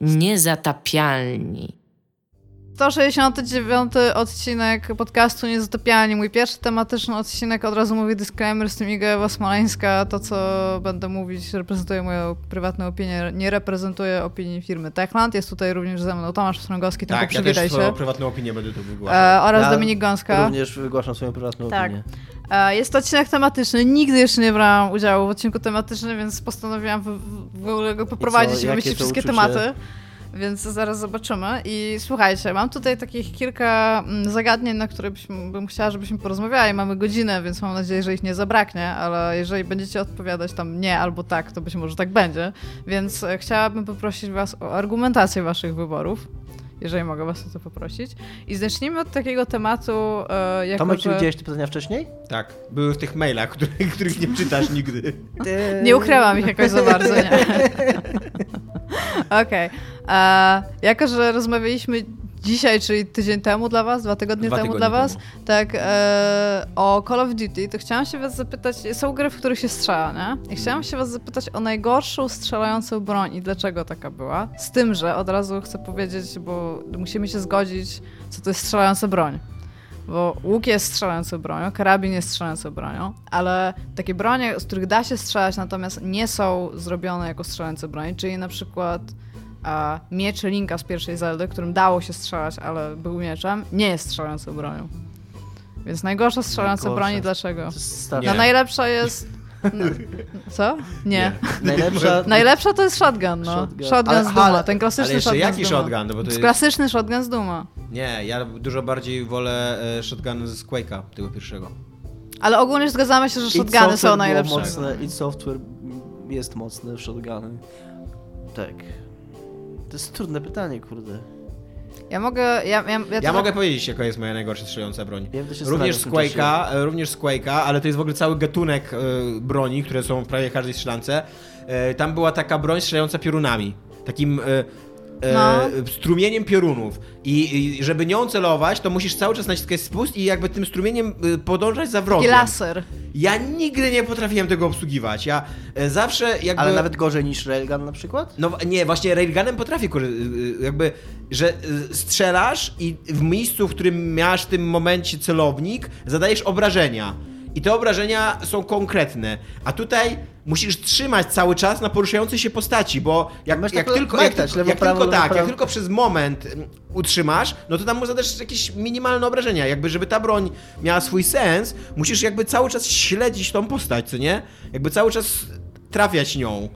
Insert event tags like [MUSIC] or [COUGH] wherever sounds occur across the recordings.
Niezatapialni. 169 odcinek podcastu Niezatopialni. Mój pierwszy tematyczny odcinek, od razu mówię disclaimer z tym Iga Ewa Smoleńska. To, co będę mówić, reprezentuje moją prywatną opinię, nie reprezentuje opinii firmy Techland. Jest tutaj również ze mną Tomasz Strągowski, tylko Tak, ja przywitaj też swoją się. prywatną opinię będę tu wygłaszał. E, oraz Ja Dominik Gąska. Również wygłaszam swoją prywatną Tak. opinię. E, Jest to odcinek tematyczny. Nigdy jeszcze nie brałam udziału w odcinku tematycznym, więc postanowiłam w, w ogóle go poprowadzić i, wymyślić to wszystkie uczucie? tematy. Więc zaraz zobaczymy. I słuchajcie, mam tutaj takich kilka mm, zagadnień, na które byśmy, bym chciała, żebyśmy porozmawiali. Mamy godzinę, więc mam nadzieję, że ich nie zabraknie, ale jeżeli będziecie odpowiadać tam nie albo tak, to być może tak będzie. Więc e, chciałabym poprosić Was o argumentację Waszych wyborów. Jeżeli mogę Was o to poprosić. I zacznijmy od takiego tematu, e, jako Tomek, czy że... widziałeś te pytania wcześniej? Tak, były w tych mailach, [LAUGHS] których, których nie czytasz nigdy. Nie ukryłam ich jakoś za bardzo, nie. [LAUGHS] [LAUGHS] Okej. E, Jako, że rozmawialiśmy dzisiaj, czyli tydzień temu dla was, dwa tygodnie Dwa temu tygodnie dla was, temu. tak, e, o Call of Duty, to chciałam się was zapytać, są gry, w których się strzela, nie? I chciałam się was zapytać o najgorszą strzelającą broń i dlaczego taka była. Z tym, że od razu chcę powiedzieć, bo musimy się zgodzić, co to jest strzelająca broń. Bo łuk jest strzelającą bronią, karabin jest strzelającą bronią, ale takie bronie, z których da się strzelać, natomiast nie są zrobione jako strzelające broń, czyli na przykład a, miecz Linka z pierwszej Zeldy, którym dało się strzelać, ale był mieczem, nie jest strzelającą bronią. Więc najgorsza strzelająca Najgorsza. broń i dlaczego? To jest stara- No najlepsza jest... No, [LAUGHS] co? Nie. Najlepsza... [LAUGHS] Najlepsza to jest shotgun, no. Shotgun. Shotgun, Ale- z Duma, ale- ten klasyczny Ale jeszcze shotgun jaki z Duma. shotgun? No bo to jest... Klasyczny shotgun z Duma. Nie, ja dużo bardziej wolę e, shotgun z Quake'a, tego pierwszego. Ale ogólnie zgadzamy się, że shotguny są najlepsze. Mocne, id Software jest mocne w shotguny. Tak. To jest trudne pytanie, kurde. Ja mogę. Ja, ja, ja, Ja mogę powiedzieć, jaka jest moja najgorsza strzelająca broń. Również z Quake'a, e, również z Quake'a, ale to jest w ogóle cały gatunek e, broni, które są w prawie każdej strzelance. E, tam była taka broń strzelająca piorunami. Takim e, e, No. strumieniem piorunów. I, I żeby nią celować, to musisz cały czas naciskać spust i jakby tym strumieniem e, podążać za Taki wrogiem. laser. Ja nigdy nie potrafiłem tego obsługiwać. Ja e, zawsze jakby... Ale nawet gorzej niż Railgun na przykład? No nie, właśnie railgunem potrafię jakby, że strzelasz i w miejscu, w którym miałeś w tym momencie celownik, zadajesz obrażenia. I te obrażenia są konkretne. A tutaj musisz trzymać cały czas na poruszającej się postaci, bo jak, Masz jak tak tylko, jak, lewo, jak prawo, tylko lewo, tak, jak prawo. tylko przez moment mm, utrzymasz, no to tam mu zadasz jakieś minimalne obrażenia. Jakby, żeby ta broń miała swój sens, musisz jakby cały czas śledzić tą postać, co nie? Jakby cały czas trafiać nią.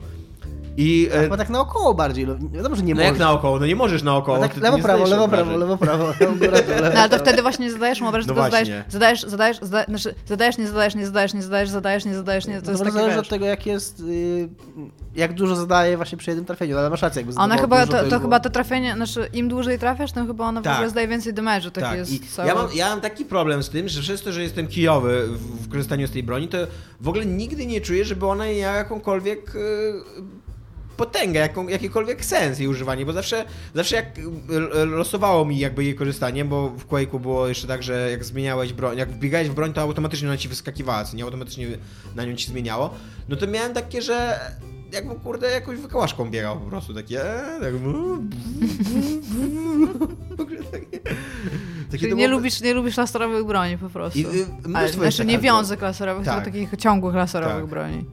I e, Chyba tak naokoło bardziej. No, wiadomo, że nie no możesz. jak naokoło? No nie możesz naokoło. No tak [LAUGHS] lewo, prawo, lewo, prawo, lewo, prawo, lewo, No ale to prawo. wtedy właśnie nie zadajesz mu obrażeń, No tylko zadajesz, zadajesz, zadajesz, zada, znaczy zadajesz, nie zadajesz, nie zadajesz, nie zadajesz, nie zadajesz, nie zadajesz, nie, to To jest takie, zależy od tego, jak jest, y, jak dużo zadaje właśnie przy jednym trafieniu, ale masz rację, jakby zadawał chyba, dużo, to, to chyba to trafienie, znaczy im dłużej trafiasz, tym chyba one w Tak. ogóle zdaje więcej damage'u, taki Tak, jest ja mam, ja mam taki problem z tym, że przez to, że jestem kijowy w, w korzystaniu z tej broni, to w ogóle nigdy nie czuję, żeby ona miała jakąkolwiek e, potęgę, jaką, jakikolwiek sens jej używanie, bo zawsze, zawsze jak e, losowało mi jakby jej korzystanie, bo w Quake'u było jeszcze tak, że jak zmieniałeś broń, jak wbiegałeś w broń, to automatycznie ona ci wyskakiwała, co nie automatycznie na nią ci zmieniało, no to miałem takie, że jakbym kurde jakąś wykołaszką biegał po prostu, takie e, tak, takie, takie Czyli nie było- lubisz, nie lubisz laserowych broni po prostu. I, y, Ale, znaczy nie wiązek laserowych, Tak. tylko takich ciągłych laserowych Tak. broni.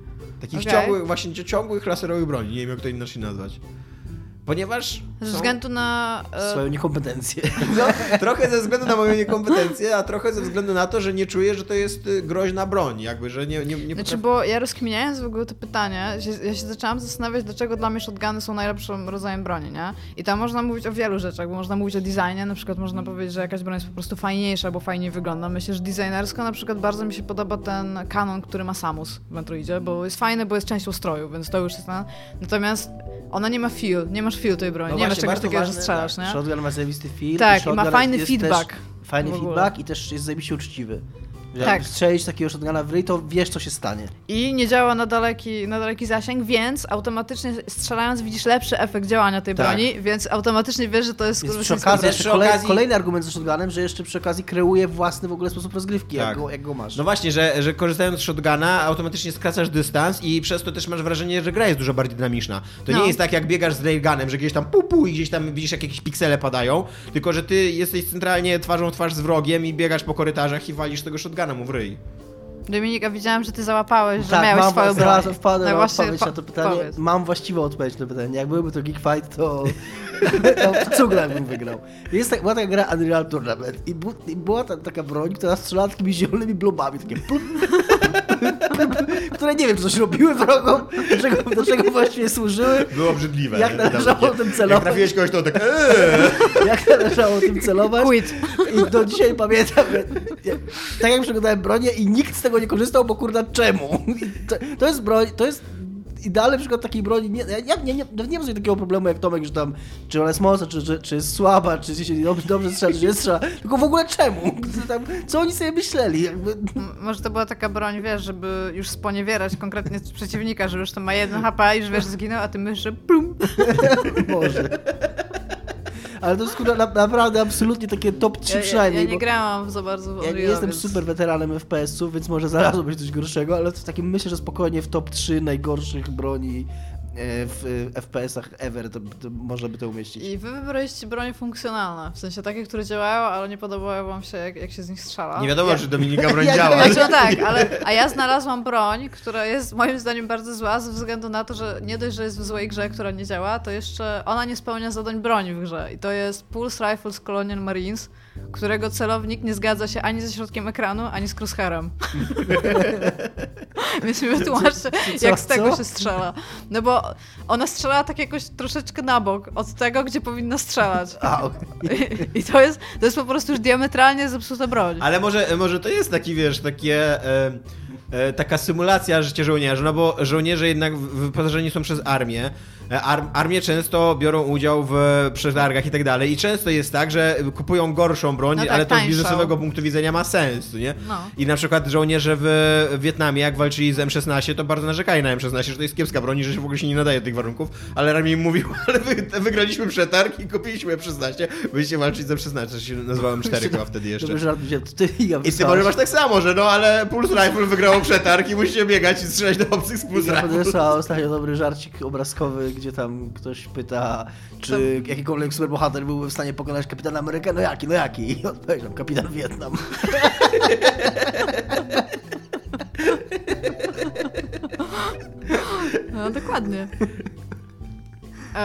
Takich Okej. ciągłych, właśnie ciągłych laserowych broni, nie wiem jak to inaczej nazwać. Ponieważ Ze względu na... e, Swoją niekompetencję. [LAUGHS] no, trochę ze względu na moją niekompetencję, a trochę ze względu na to, że nie czuję, że to jest y, groźna broń, jakby, że nie, nie, nie Znaczy, potrafię... bo ja rozkminiając w ogóle to pytanie, ja się zaczęłam zastanawiać, dlaczego dla mnie shotguny są najlepszym rodzajem broni, nie? I tam można mówić o wielu rzeczach, bo można mówić o designie, na przykład można powiedzieć, że jakaś broń jest po prostu fajniejsza, bo fajniej wygląda. Myślę, że designersko na przykład bardzo mi się podoba ten kanon, który ma Samus w Metroidzie, bo jest fajny, bo jest częścią stroju, więc to już jest ten... Natomiast ona nie ma feel, nie masz feel tej broni, No nie właśnie, czegoś takiego, że strzelasz, nie? Shotgun ma zajebisty feel. Tak, i shotgun ma fajny feedback Też fajny feedback i też jest zajebiście uczciwy. Tak. jak strzelić takiego shotguna w ryj, to wiesz, co się stanie. I nie działa na daleki, na daleki zasięg, więc automatycznie strzelając widzisz lepszy efekt działania tej Tak. broni, więc automatycznie wiesz, że to jest kurwa przy okazji, przy kolej, okazji- kolejny argument ze shotgunem, że jeszcze przy okazji kreuje własny w ogóle sposób rozgrywki, jak, Tak. go, jak go masz. No właśnie, że, że korzystając z shotguna automatycznie skracasz dystans i przez to też masz wrażenie, że gra jest dużo bardziej dynamiczna. To No. nie jest tak jak biegasz z railgunem, że gdzieś tam pu, pu i gdzieś tam widzisz jak jakieś piksele padają, tylko że ty jesteś centralnie twarzą w twarz z wrogiem i biegasz po korytarzach i walisz tego shotguna mu w ryj. Dominika, widziałem, że ty załapałeś, że tak, miałeś mam, swoją broń. znalazłem [LAUGHS] wpadłem No na odpowiedź po- na to pytanie. powiedz. Mam właściwą odpowiedź na to pytanie. Jak byłby to Geek Fight, to, [LAUGHS] to Cugra bym wygrał. Jest tak, była taka gra Unreal Tournament i, bu, i była ta, taka broń, która strzelała takimi zielonymi blobami, takie plum, które nie wiem, czy coś robiły wrogom, do czego, do czego właściwie służyły, Było obrzydliwe. Jak należało tym celować? Jak trafiłeś kogoś, to tak eee. [LAUGHS] jak należało tym celować. Quit. I do dzisiaj pamiętam, tak jak przeglądałem bronię i nikt z tego nie korzystał, bo kurna czemu? To, to jest broń, to jest idealny przykład takiej broni. Nie, ja nie, nie, nie, mam sobie takiego problemu jak Tomek, że tam, czy ona jest mocna, czy, czy, czy jest słaba, czy się dobrze, dobrze strzela, czy nie strzela, tylko w ogóle czemu? Co Tam, co oni sobie myśleli? Jakby, Może to była taka broń, wiesz, żeby już sponiewierać konkretnie przeciwnika, że już tam ma jeden HP i już wiesz, zginął, a ty myślisz, że plum. [LAUGHS] może. Ale to jest na, naprawdę absolutnie takie top 3 Ja, ja, przynajmniej. ja nie bo- grałam za bardzo w Ja nie Unreal, jestem więc... super weteranem FPS-ów, więc może znalazło być coś gorszego, ale w takim myślę, że spokojnie w top 3 najgorszych broni w e, FPS-ach ever to, to można by to umieścić. I wy wybraliście broń funkcjonalne, w sensie takie, które działają, ale nie podobało wam się, jak, jak się z nich strzela. Nie wiadomo, czy Dominika [LAUGHS] broń Ja- działa. Znaczy, no tak, ale a ja znalazłam broń, która jest moim zdaniem bardzo zła ze względu na to, że nie dość, że jest w złej grze, która nie działa, to jeszcze ona nie spełnia zadań broni w grze. I to jest Pulse Rifle z Colonial Marines, którego celownik nie zgadza się ani ze środkiem ekranu, ani z crosshairem. [LAUGHS] Więc mi wytłumaczcie, jak z tego co? się strzela. No bo ona strzela tak jakoś troszeczkę na bok od tego, gdzie powinna strzelać. A, okej. [LAUGHS] I, i to, jest, to jest po prostu już diametralnie zepsuta broń. Ale może, może to jest taki, wiesz, takie... E, e, taka symulacja życia żołnierza, no bo żołnierze jednak wyposażeni są przez armię. E, Ar armie często biorą udział w przetargach i tak dalej i często jest tak, że kupują gorszą broń, No tak, ale to z tańszą. biznesowego punktu widzenia ma sens, nie? No. I na przykład żołnierze w Wietnamie, jak walczyli z M16, to bardzo narzekali na M16, że to jest kiepska broń że się w ogóle się nie nadaje do tych warunków, ale armia im mówił, [LAUGHS] ale wy, wygraliśmy przetarg i kupiliśmy M16, byliście walczyć z M16, to się nazywało M4 chyba wtedy jeszcze. Żart, ty I ty może masz tak samo, że no ale Pulse Rifle wygrało przetarg i musicie biegać i strzelać do obcych z Pulse Ja Rifle. podesłała ostatnio dobry żarcik obrazkowy, gdzie tam ktoś pyta, czy jakikolwiek superbohater byłby w stanie pokonać kapitana Amerykę. No jaki, no jaki? I odpowiedział, kapitan Wietnam. [LAUGHS] No dokładnie. E,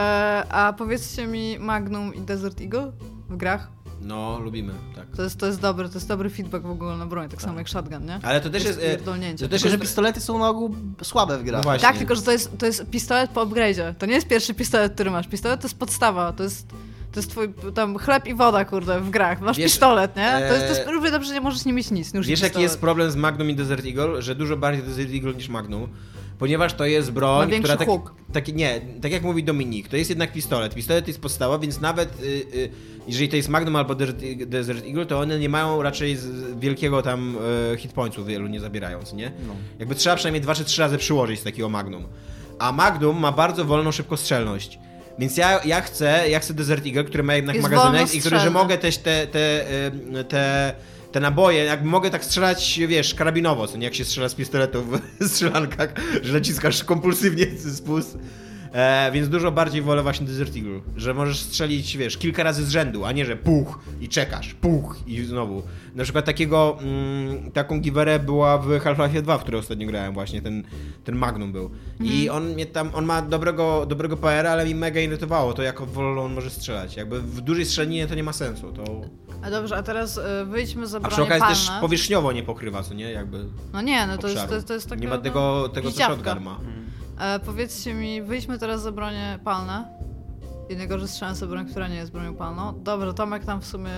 a powiedzcie mi Magnum i Desert Eagle w grach? No, lubimy, tak. To jest, to jest dobry, to jest dobry feedback w ogóle na broń, tak samo jak shotgun, nie? Ale to też jest... e, pierdolnięcie. To też Tylko, że jest... pistolety są na ogół słabe w grach. No. Tak, tylko że to jest, to jest pistolet po upgrade'zie. To nie jest pierwszy pistolet, który masz. Pistolet to jest podstawa, to jest... To jest twój tam chleb i woda, kurde, w grach. Masz Wiesz, pistolet, nie? To jest, to e, jest równie dobrze, że nie możesz nie mieć nic. Już Wiesz, jaki jest problem z Magnum i Desert Eagle? Że dużo bardziej Desert Eagle niż Magnum. Ponieważ to jest broń, Ma która tak, tak, nie, tak jak mówi Dominik, to jest jednak pistolet. Pistolet jest podstawa, więc nawet y, y, jeżeli to jest Magnum albo Desert, Eagle, to one nie mają raczej wielkiego tam y, hitpointsu wielu nie zabierając, nie? No. Jakby trzeba przynajmniej dwa czy trzy razy przyłożyć z takiego Magnum. A Magnum ma bardzo wolną szybkostrzelność. Więc ja, ja chcę, ja chcę Desert Eagle, który ma jednak Jest magazynek i który, że mogę też te, te, y, te, te naboje, jakby mogę tak strzelać, wiesz, karabinowo, co nie jak się strzela z pistoletu w [LAUGHS] strzelankach, że naciskasz kompulsywnie spust. E, więc dużo bardziej wolę właśnie Desert Eagle, że możesz strzelić, wiesz, kilka razy z rzędu, a nie, że puch i czekasz, puch i znowu. Na przykład takiego, mm, taką giwerę była w Half-Life 2, w której ostatnio grałem właśnie, ten, ten Magnum był. I on mnie tam, on ma dobrego, dobrego PR, ale mi mega irytowało to, jak wolno on może strzelać. Jakby w dużej strzelinie to nie ma sensu, to... A dobrze, a teraz y, wyjdźmy za A przy okazji też powierzchniowo nie pokrywa, co nie? Jakby No nie, no to jest, obszaru. to, jest- to jest taka... Nie ma no, tego, tego co shotgun ma. E, powiedzcie mi, wyjdźmy teraz za bronie palne. Jednego, że strzelam sobie broń, która nie jest bronią palną. Dobrze, Tomek tam w sumie,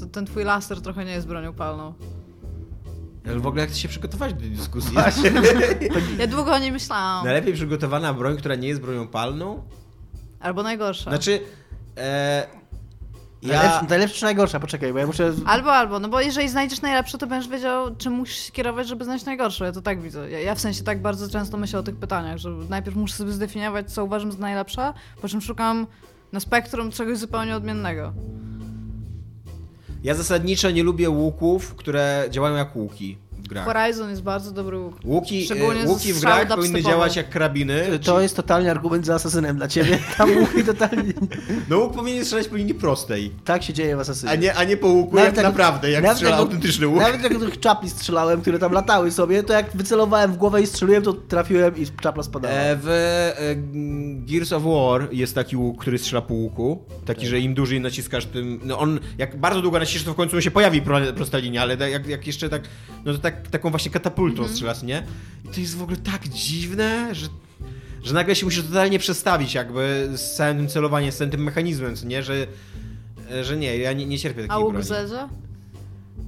t- ten twój laser trochę nie jest bronią palną. Ale w ogóle jak się przygotować do tej dyskusji? [LAUGHS] Ja długo o niej myślałam. Najlepiej przygotowana broń, która nie jest bronią palną? Albo najgorsza. Znaczy, e, Ja- Najlepsza, najlepsza czy najgorsza? Poczekaj, bo ja muszę... Albo, albo, no bo jeżeli znajdziesz najlepsze, to będziesz wiedział, czym musisz się kierować, żeby znaleźć najgorsze. Ja to tak widzę. Ja, ja w sensie tak bardzo często myślę o tych pytaniach, że najpierw muszę sobie zdefiniować, co uważam za najlepsze, po czym szukam na spektrum czegoś zupełnie odmiennego. Ja zasadniczo nie lubię łuków, które działają jak łuki grach. Horizon jest bardzo dobry łuk. Łuki, Szczególnie e, łuki w grach powinny działać jak karabiny. To jest totalnie argument za asasynem dla ciebie. [LAUGHS] Tam łuki totalnie... No łuk powinien strzelać po linii prostej, Tak się dzieje w asasynie. a nie, a nie po łuku Nawet jak jak- naprawdę, jak nawet strzela jak- autentyczny łuk. Nawet jak do tych czapli strzelałem, które tam latały sobie, to jak wycelowałem w głowę i strzeliłem, to trafiłem i czapla spadała. E, w e, Gears of War jest taki łuk, który strzela po łuku. Taki, że im dłużej naciskasz tym. No on, jak bardzo długo naciskasz, to w końcu się pojawi pro, prosta linia, ale jak, jak jeszcze tak. No to tak, taką właśnie katapultą Mhm. strzelasz, nie? I to jest w ogóle tak dziwne, że. Że nagle się musisz totalnie przestawić, jakby z całym tym celowaniem, z całym tym mechanizmem, co nie? Że. Że nie, ja nie, nie cierpię A takiej łuk broni. Zeldzie?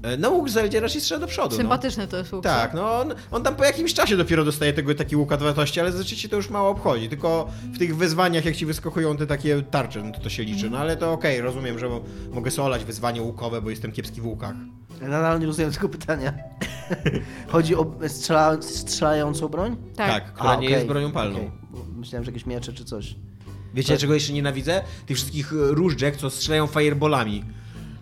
E, No łuk Zeldzie raczej strzela do przodu. no. Sympatyczny to jest łuk. Tak, no on, on tam po jakimś czasie dopiero dostaje tego taki łuk wartości, ale rzeczywiście to już mało obchodzi. Tylko w tych wyzwaniach, jak ci wyskakują te takie tarcze, no to to się liczy. No ale to okej, rozumiem, że mo- mogę solać wyzwanie łukowe, bo jestem kiepski w łukach. Ja nadal nie rozumiem tego pytania. Chodzi o strzela, strzelającą broń? Tak. która A, nie okej, jest bronią palną. Bo Myślałem, że jakieś miecze czy coś. Wiecie, czego jeszcze nienawidzę? Tych wszystkich e, różdżek, co strzelają fireballami.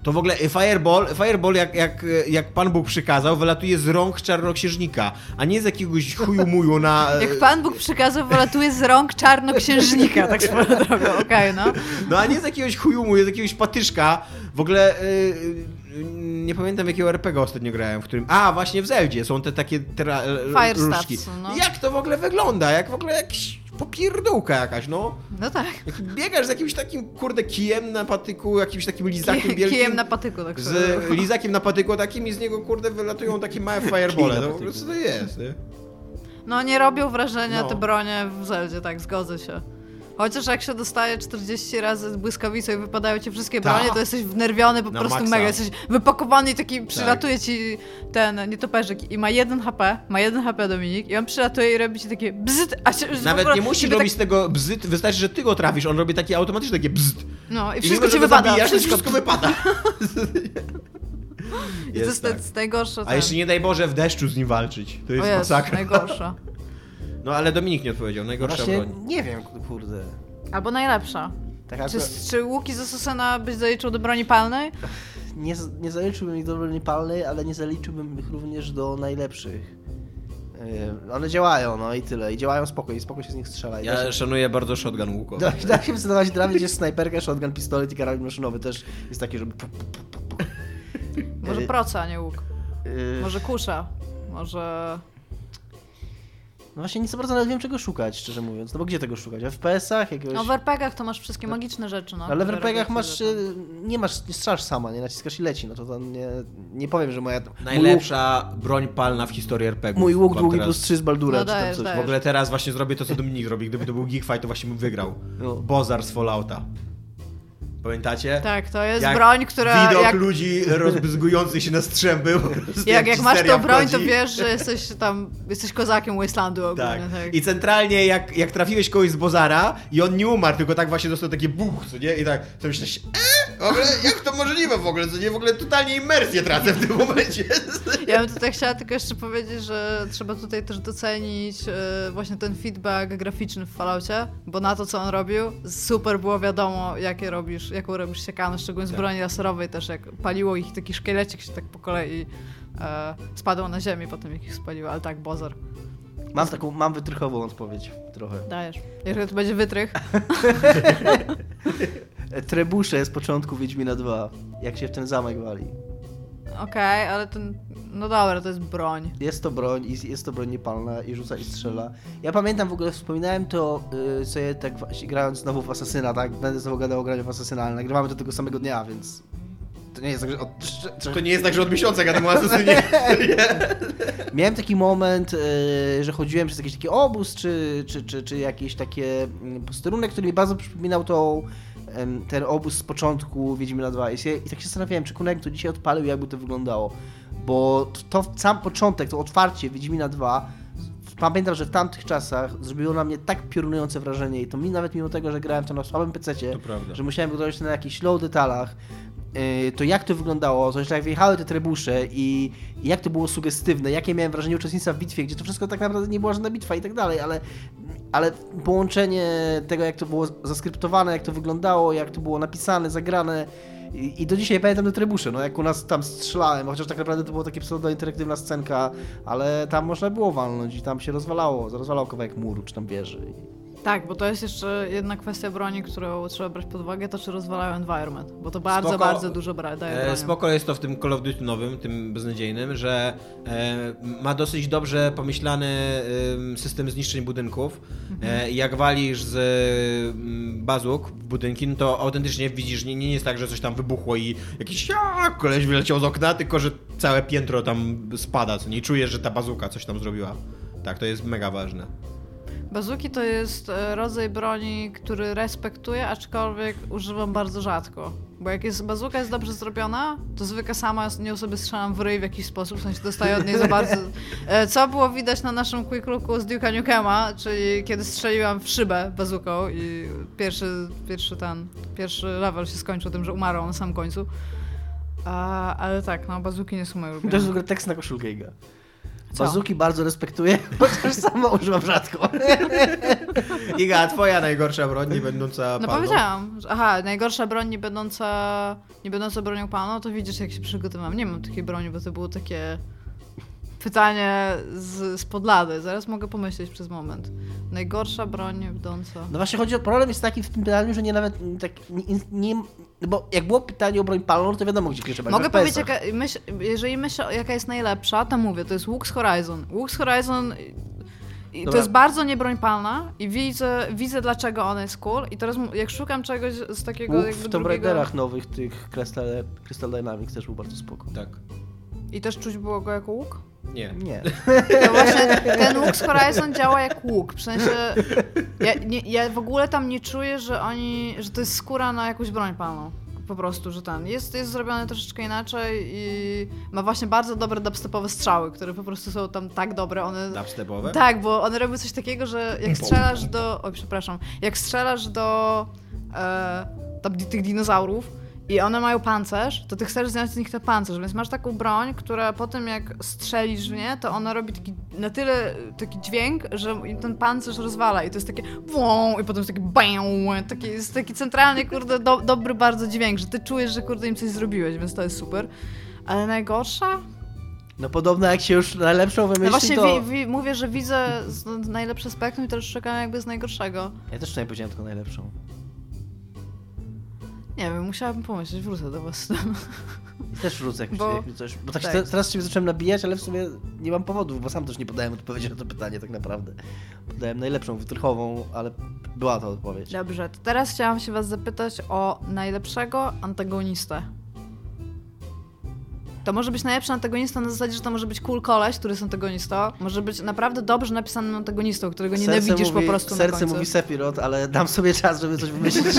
To w ogóle e, fireball, fireball jak, jak, e, jak Pan Bóg przykazał, wylatuje z rąk czarnoksiężnika, a nie z jakiegoś chuju muju na... Jak Pan Bóg przykazał, wylatuje z rąk czarnoksiężnika, tak swoją drogą, okej, no. No a nie z jakiegoś chujumu, z jakiegoś patyszka. W ogóle nie pamiętam jakiego RPG ostatnio grałem, w którym... A, właśnie w Zeldzie są te takie różdżki. stats, no. Jak to w ogóle wygląda? Jak w ogóle jakiś popierdółka jakaś, no. No tak. Jak biegasz z jakimś takim, kurde, kijem na patyku, jakimś takim lizakiem Kij, wielkim. kijem na patyku, tak Z drogą. [LAUGHS] lizakiem na patyku takim i z niego, kurde, wylatują takie małe firebole. No, prostu to jest, nie? No nie robią wrażenia No. te bronie w Zeldzie, tak, zgodzę się. Chociaż jak się dostaje 40 razy z błyskawicą i wypadają ci wszystkie Tak. bronie, to jesteś wnerwiony po Na prostu maksa. Tak. mega. Jesteś wypakowany i taki przylatuje ci ten nietoperzyk i ma jeden HP, ma jeden HP Dominik i on przylatuje i robi ci takie bzd, a się, Nawet nie musisz ciebie robić tak, tego bzyt, wystarczy, że ty go trafisz, on robi takie automatyczne takie bzyt. No i I wszystko mimo, ci wypada. Zabijasz, wszystko. wszystko wypada. [LAUGHS] I to jest, tak. jest najgorsze. A jeszcze nie daj Boże w deszczu z nim walczyć. To o jest jest, masakra. najgorsza. No ale Dominik nie odpowiedział, najgorsza Właśnie broń. nie wiem, kurde. Albo najlepsza. Tak Czy, akurat czy łuki z Asasyna byś zaliczył do broni palnej? nie, nie zaliczyłbym ich do broni palnej, ale nie zaliczyłbym ich również do najlepszych. Yy, One działają, no i tyle. I działają spoko, i spoko się z nich strzela. I Ja się, szanuję bardzo shotgun łukowy. da, da się wycelować trafić, jest snajperka, shotgun, pistolet i karabin maszynowy też jest taki, żeby... Może Yy, proca, a nie łuk. yy, Może kusza. Może... No właśnie nie za bardzo nawet wiem czego szukać, szczerze mówiąc. No bo gdzie tego szukać? W FPS-ach? Jakiegoś... No w RPGach to masz wszystkie magiczne rzeczy, no. Ale w RPGach masz, y, nie masz, nie strzelasz sama, nie naciskasz i leci, no to, to nie, nie powiem, że moja... Najlepsza broń palna w historii RPG. Mój łuk, łuk długi plus 3 z Baldura, No czy tam dajesz, coś. dajesz. W ogóle teraz właśnie zrobię to, co Dominik robi. Gdyby to był Geekfight, to właśnie bym wygrał. No. Bozar z Fallouta. Pamiętacie? Tak, to jest Jak broń, która... Widok Jak, ludzi rozbryzgujących się na strzęby. [LAUGHS] jak, jak masz tą broń, to wchodzi. wiesz, że jesteś tam... Jesteś kozakiem Wastelandu ogólnie, Tak. tak. I centralnie jak, jak trafiłeś kogoś z Bozara i on nie umarł, tylko tak właśnie dostał takie buch, co nie? I tak to myślisz, e, w ogóle jak to możliwe w ogóle, co nie? W ogóle totalnie imersję tracę w tym momencie. Ja bym tutaj chciała tylko jeszcze powiedzieć, że trzeba tutaj też docenić e, właśnie ten feedback graficzny w Falloutie, bo na to, co on robił, super było wiadomo, jakie robisz, jaką robisz siekanę, szczególnie z Tak. broni laserowej też, jak paliło ich, taki szkielecik się tak po kolei e, spadał na ziemię potem, jak ich spaliło, ale tak, bozor. Mam taką, mam wytrychową odpowiedź trochę. Dajesz. Jeżeli to będzie wytrych, [LAUGHS] Trebusze z początku Wiedźmina 2, jak się w ten zamek wali. okej, ale ten, no dobra, to jest broń. Jest to broń i jest to broń niepalna i rzuca i strzela. Ja pamiętam w ogóle, wspominałem to y, sobie tak grając znowu w Asasyna, tak? Będę znowu gadał o graniu w Asasyna, ale nagrywamy to tego samego dnia, więc... To nie jest tak, że od... To nie jest tak, że od miesiąca gadam o asesynie. [LAUGHS] Miałem taki moment, y, że chodziłem przez jakiś taki obóz, czy, czy, czy, czy jakiś takie mm, posterunek, który mi bardzo przypominał tą, ten obóz z początku Wiedźmina 2 i, się, i tak się zastanawiałem, czy Kunek to dzisiaj odpalił i jakby to wyglądało. Bo to, to sam początek, to otwarcie Wiedźmina 2 w pamiętam, że w tamtych czasach zrobiło na mnie tak piorunujące wrażenie i to mi nawet mimo tego, że grałem to na słabym pececie, że musiałem budować na jakichś low detalach, to jak to wyglądało, to jeszcze jak wjechały te trebusze i, jak to było sugestywne, jakie miałem wrażenie uczestnictwa w bitwie, gdzie to wszystko tak naprawdę nie była żadna bitwa i tak dalej, ale, ale połączenie tego, jak to było zaskryptowane, jak to wyglądało, jak to było napisane, zagrane i, do dzisiaj pamiętam te trebusze, no jak u nas tam strzelałem, chociaż tak naprawdę to była taka pseudo-interaktywna scenka, ale tam można było walnąć i tam się rozwalało, rozwalał kawałek muru czy tam wieży. Tak, bo to jest jeszcze jedna kwestia broni, którą trzeba brać pod uwagę, to czy rozwalają environment, bo to bardzo, Spoko. bardzo dużo bra- daje E, bronią. spoko jest to w tym Call of Duty nowym, tym beznadziejnym, że e, ma dosyć dobrze pomyślany em, system zniszczeń budynków. E, i jak walisz z mm, bazuk w budynki, no to autentycznie widzisz, nie, nie jest tak, że coś tam wybuchło i jakiś a, koleś wyleciał z okna, tylko że całe piętro tam spada, co nie czujesz, że ta bazuka coś tam zrobiła. Tak, to jest mega ważne. Bazuki to jest e, rodzaj broni, który respektuję, aczkolwiek używam bardzo rzadko. Bo jak jest bazuka jest dobrze zrobiona, to zwykle sama nią sobie strzelam w ryj w jakiś sposób, w sensie dostaję od niej za bardzo. E, Co było widać na naszym quick looku z Duke'a Nukema, czyli kiedy strzeliłam w szybę bazuką i pierwszy, pierwszy ten, pierwszy level się skończył tym, że umarłam na samym końcu. A, ale tak, no bazuki nie są moje To ulubione. jest w ogóle tekst na koszulkę Iga. Co? Bazuki bardzo respektuję, [LAUGHS] chociaż sama używam rzadko. [LAUGHS] Iga, a twoja najgorsza broń, nie będąca No palną? powiedziałam. że- Aha, najgorsza broń nie będąca, nie będąca bronią palną, to widzisz jak się przygotowałam. Nie mam takiej broni, bo to było takie pytanie z, z podlady. Zaraz mogę pomyśleć przez moment. Najgorsza broń nie będąca... No właśnie chodzi o problem jest taki w tym pytaniu, że nie nawet tak nie, nie no bo jak było pytanie o broń palną, to wiadomo gdzie trzeba Mogę w powiedzieć, jaka, myśl, jeżeli myślę, jaka jest najlepsza, to mówię, to jest z Horizon. Z Horizon... I to jest bardzo niebroń palna i widzę, widzę dlaczego ona jest cool i teraz jak szukam czegoś z takiego Łuk jakby w Tomb drugiego... Raiderach nowych, tych Crystal, Crystal Dynamics też był bardzo spoko. Tak. I też czuć było go jako łuk? Nie. Nie. [LAUGHS] No właśnie, ten łuk z Horizon działa jak łuk, w sensie ja, nie, ja w ogóle tam nie czuję, że oni, że to jest skóra na jakąś broń palną. Po prostu, że ten jest, jest zrobiony troszeczkę inaczej i ma właśnie bardzo dobre dubstepowe strzały, które po prostu są tam tak dobre, one... Dubstepowe? Tak, bo one robią coś takiego, że jak strzelasz do... Oj, przepraszam. Jak strzelasz do e, tam, tych dinozaurów i one mają pancerz, to ty chcesz zdjąć z nich ten pancerz, więc masz taką broń, która po tym jak strzelisz w nie, to ona robi taki, na tyle taki dźwięk, że ten pancerz rozwala i to jest takie wą, i potem jest taki bam, taki, jest taki centralny, kurde, do, dobry bardzo dźwięk, że ty czujesz, że kurde im coś zrobiłeś, więc to jest super. Ale najgorsza? No podobno jak się już najlepszą No wymyśli, właśnie to... wi, wi, mówię, że widzę najlepsze spektrum i teraz szukam jakby z najgorszego. Ja też nie powiedziałem tylko najlepszą. Nie wiem, musiałabym pomyśleć, wrócę do was. Też wrócę, jak Bo- coś... Bo tak, tak. się- teraz się zacząłem nabijać, ale w sumie nie mam powodów, bo sam też nie podałem odpowiedzi na to pytanie tak naprawdę. Podałem najlepszą, wytrychową, ale była to odpowiedź. Dobrze, to teraz chciałam się was zapytać o najlepszego antagonistę. To może być najlepszy antagonista na zasadzie, że to może być cool koleś, który jest antagonistą. Może być naprawdę dobrze napisanym antagonistą, którego nienawidzisz mówi, po prostu na Serce końcu. mówi Sephiroth, ale dam sobie czas, żeby coś wymyślić. [LAUGHS]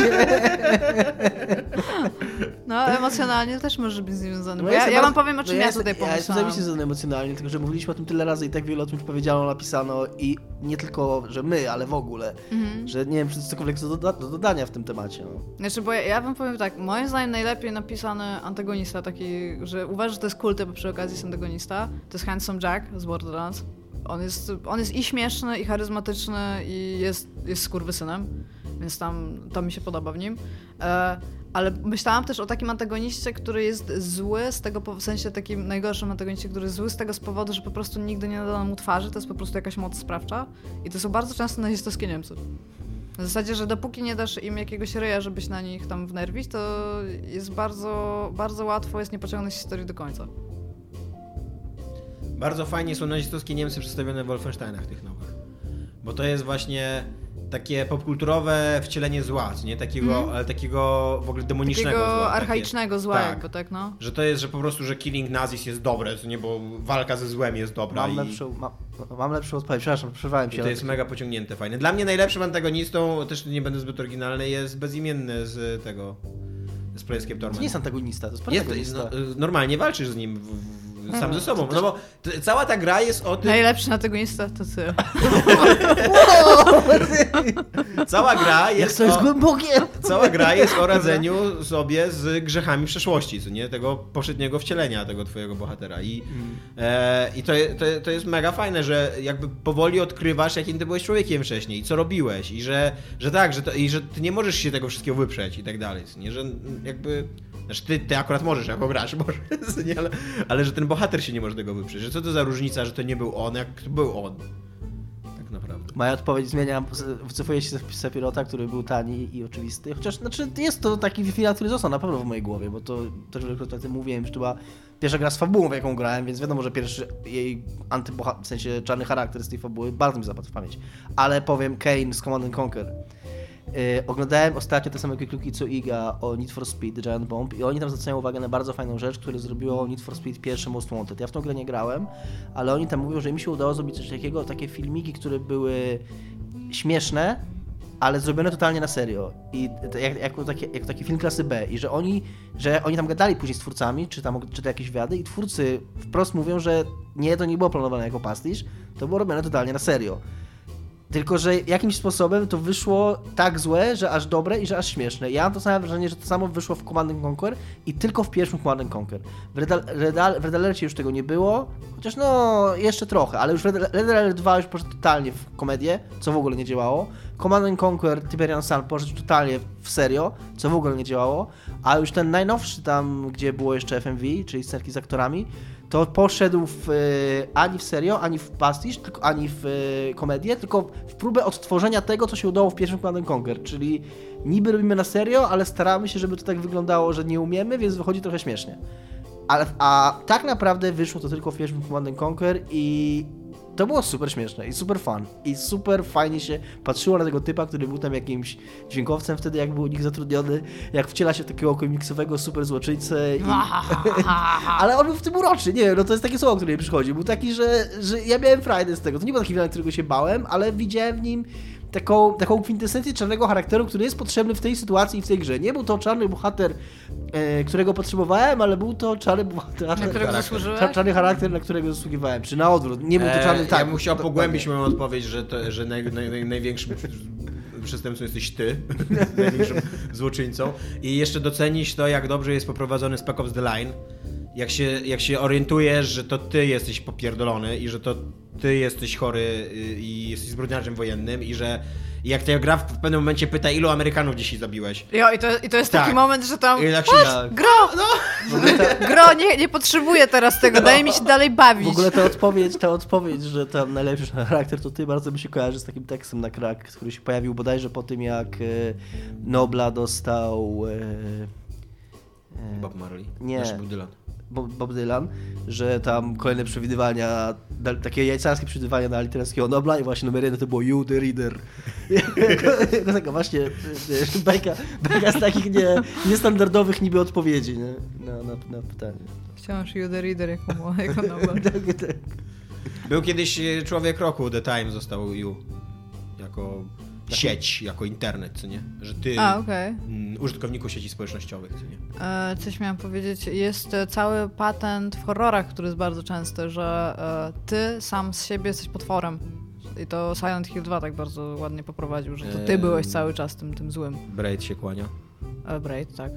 No, emocjonalnie też może być związany. No Bo ja, jestem ja wam powiem, o czym no ja, jestem- tutaj Ja jestem pomyślałam. zajebiście zdany emocjonalnie, tylko że mówiliśmy o tym tyle razy i tak wiele o tym powiedziano, napisano i nie tylko, że my, ale w ogóle. Mhm. Że nie wiem, czy to cokolwiek do, doda- do dodania w tym temacie. No. Znaczy, bo ja, ja wam powiem tak, moim zdaniem najlepiej napisany antagonista, taki, że uważasz, że to jest kulty, bo przy okazji jest antagonista, to jest Handsome Jack z Borderlands. On jest, on jest i śmieszny, i charyzmatyczny, i jest, jest skurwysynem, więc tam, to mi się podoba w nim. E, ale myślałam też o takim antagoniście, który jest zły z tego, w sensie takim najgorszym antagoniście, który jest zły z tego z powodu, że po prostu nigdy nie nadano mu twarzy, to jest po prostu jakaś moc sprawcza. I to są bardzo często nazistowskie Niemcy. Na zasadzie, że dopóki nie dasz im jakiegoś ryja, żebyś na nich tam wnerwić, to jest bardzo, bardzo łatwo jest nie pociągnąć historii do końca. Bardzo fajnie są nazistowskie Niemcy przedstawione w Wolfensteinach tych nowych. Bo to jest właśnie takie popkulturowe wcielenie zła, nie? Takiego, ale takiego w ogóle demonicznego. Takiego zła. takie. archaicznego zła Tak. jakby, tak no. Że to jest, że po prostu, że killing nazis jest dobre, nie? Bo walka ze złem jest dobra Mam, i, lepszą, mam, mam lepszą odpowiedź, przepraszam, przerwałem i się. to jest mega pociągnięte, fajne. Dla mnie najlepszym antagonistą, też nie będę zbyt oryginalny, jest bezimienny z tego, z Planescape To Torment. nie jest antagonista, to jest Jest, protagonista. no, y, normalnie walczysz z nim w, w, sam ze sobą. No bo cała ta gra jest o tym, Najlepszy antagonista to ty. [LAUGHS] cała gra Jak jest to jest o, głębokie! cała gra jest o radzeniu sobie z grzechami przeszłości, co nie? Tego poprzedniego wcielenia tego twojego bohatera. I, e, i to, to, to jest mega fajne, że jakby powoli odkrywasz, jakim ty byłeś człowiekiem wcześniej, i co robiłeś, i że, że tak, że to, i że ty nie możesz się tego wszystkiego wyprzeć i tak dalej, nie? Że jakby... Znaczy ty, ty akurat możesz jako gracz, [LAUGHS] możesz, nie? Ale, ale że ten bohater się nie może tego wyprzeć. Że co to za różnica, że to nie był on, jak to był on. Tak naprawdę. Moja odpowiedź zmienia, wycofuje się z Sepirota, który był tani i oczywisty. Chociaż znaczy, jest to taki final, który został na pewno w mojej głowie, bo to też wielokrotnie o tym mówiłem, że to była pierwsza gra z fabułą, w jaką grałem, więc wiadomo, że pierwszy jej antybohater, w sensie czarny charakter z tej fabuły bardzo mi zapadł w pamięć. Ale powiem Kane z Command and Conquer. Yy, oglądałem ostatnio te same klikluki co Iga o Need for Speed Giant Bomb i oni tam zwracają uwagę na bardzo fajną rzecz, którą zrobiło Need for Speed pierwszy Most Wanted. Ja w tą grę nie grałem, ale oni tam mówią, że im się udało zrobić coś takiego, takie filmiki, które były śmieszne, ale zrobione totalnie na serio. I jak, taki, taki film klasy B. I że oni, że oni tam gadali później z twórcami, czy tam czy to jakieś wywiady, i twórcy wprost mówią, że nie, to nie było planowane jako pastisz, to było robione totalnie na serio. Tylko, że jakimś sposobem to wyszło tak złe, że aż dobre i że aż śmieszne. Ja mam to samo wrażenie, że to samo wyszło w Command and Conquer i tylko w pierwszym Command and Conquer. W Red, Al- Red, Al- w Red Alercie już tego nie było, chociaż no jeszcze trochę, ale już Red, Red Alert 2 już poszedł totalnie w komedię, co w ogóle nie działało. Command and Conquer Tiberian Sun poszedł totalnie w serio, co w ogóle nie działało. A już ten najnowszy tam, gdzie było jeszcze FMV, czyli scenki z aktorami, to poszedł w, e, ani w serio, ani w pastisz, tylko, ani w e, komedię, tylko w próbę odtworzenia tego, co się udało w pierwszym and Conquer, czyli niby robimy na serio, ale staramy się, żeby to tak wyglądało, że nie umiemy, więc wychodzi trochę śmiesznie. Ale, a tak naprawdę wyszło to tylko w pierwszym Command and Conquer i to było super śmieszne i super fun. I super fajnie się patrzyło na tego typa, który był tam jakimś dźwiękowcem wtedy, jak był u nich zatrudniony, jak wciela się w takiego komiksowego super złoczyńcę. I... [LAUGHS] Ale on był w tym uroczy, nie wiem, no to jest takie słowo, które mi przychodzi. Był taki, że, że ja miałem frajdę z tego. To nie był taki film, którego się bałem, ale widziałem w nim taką, taką kwintesencję czarnego charakteru, który jest potrzebny w tej sytuacji i w tej grze. Nie był to czarny bohater, e, którego potrzebowałem, ale był to czarny bohater. Na którego? Cza- Czarny charakter, na którego zasługiwałem. Czy na odwrót. Nie był to czarny Eee, tak. Ja bym chciał pogłębić dokładnie. moją odpowiedź, że, to, że naj, naj, naj, największym przestępcą jesteś ty, [LAUGHS] największym złoczyńcą. I jeszcze docenić to, jak dobrze jest poprowadzony Spec Ops The Line. Jak się, jak się orientujesz, że to ty jesteś popierdolony i że to ty jesteś chory y, i jesteś zbrodniarzem wojennym i że i jak ta gra w pewnym momencie pyta, ilu Amerykanów dzisiaj zabiłeś? Jo, i to, i to jest taki Tak. moment, że tam. I tak się- Chodź, gro! Gro, nie, nie potrzebuję teraz tego, daj mi się dalej bawić. W ogóle ta odpowiedź, ta odpowiedź, że tam najlepszy charakter to ty, bardzo mi się kojarzy z takim tekstem na krak, który się pojawił bodajże po tym, jak e, Nobla dostał e, e, Bob Marley? Nie. Znaczy Bob Dylan. Bob, Dylan, że tam kolejne przewidywania, takie jajcarskie przewidywania na literackiego Nobla i właśnie numer jeden to było You the Reader. [LAUGHS] no taka właśnie bajka, bajka z takich nie, niestandardowych niby odpowiedzi nie? Na, na, na pytanie. Wciąż You the Reader jako, [LAUGHS] jako Nobel. [LAUGHS] Tak, tak. Był kiedyś e, Człowiek Roku, The Time został You. Jako sieć, jako internet, co nie? Że ty, A, okej. mm, użytkowników sieci społecznościowych, co nie? E, Coś miałam powiedzieć. Jest e, cały patent w horrorach, który jest bardzo częsty, że e, ty sam z siebie jesteś potworem. I to Silent Hill 2 tak bardzo ładnie poprowadził, że to ty Em. byłeś cały czas tym, tym złym. Braid się kłania. E, Braid, tak.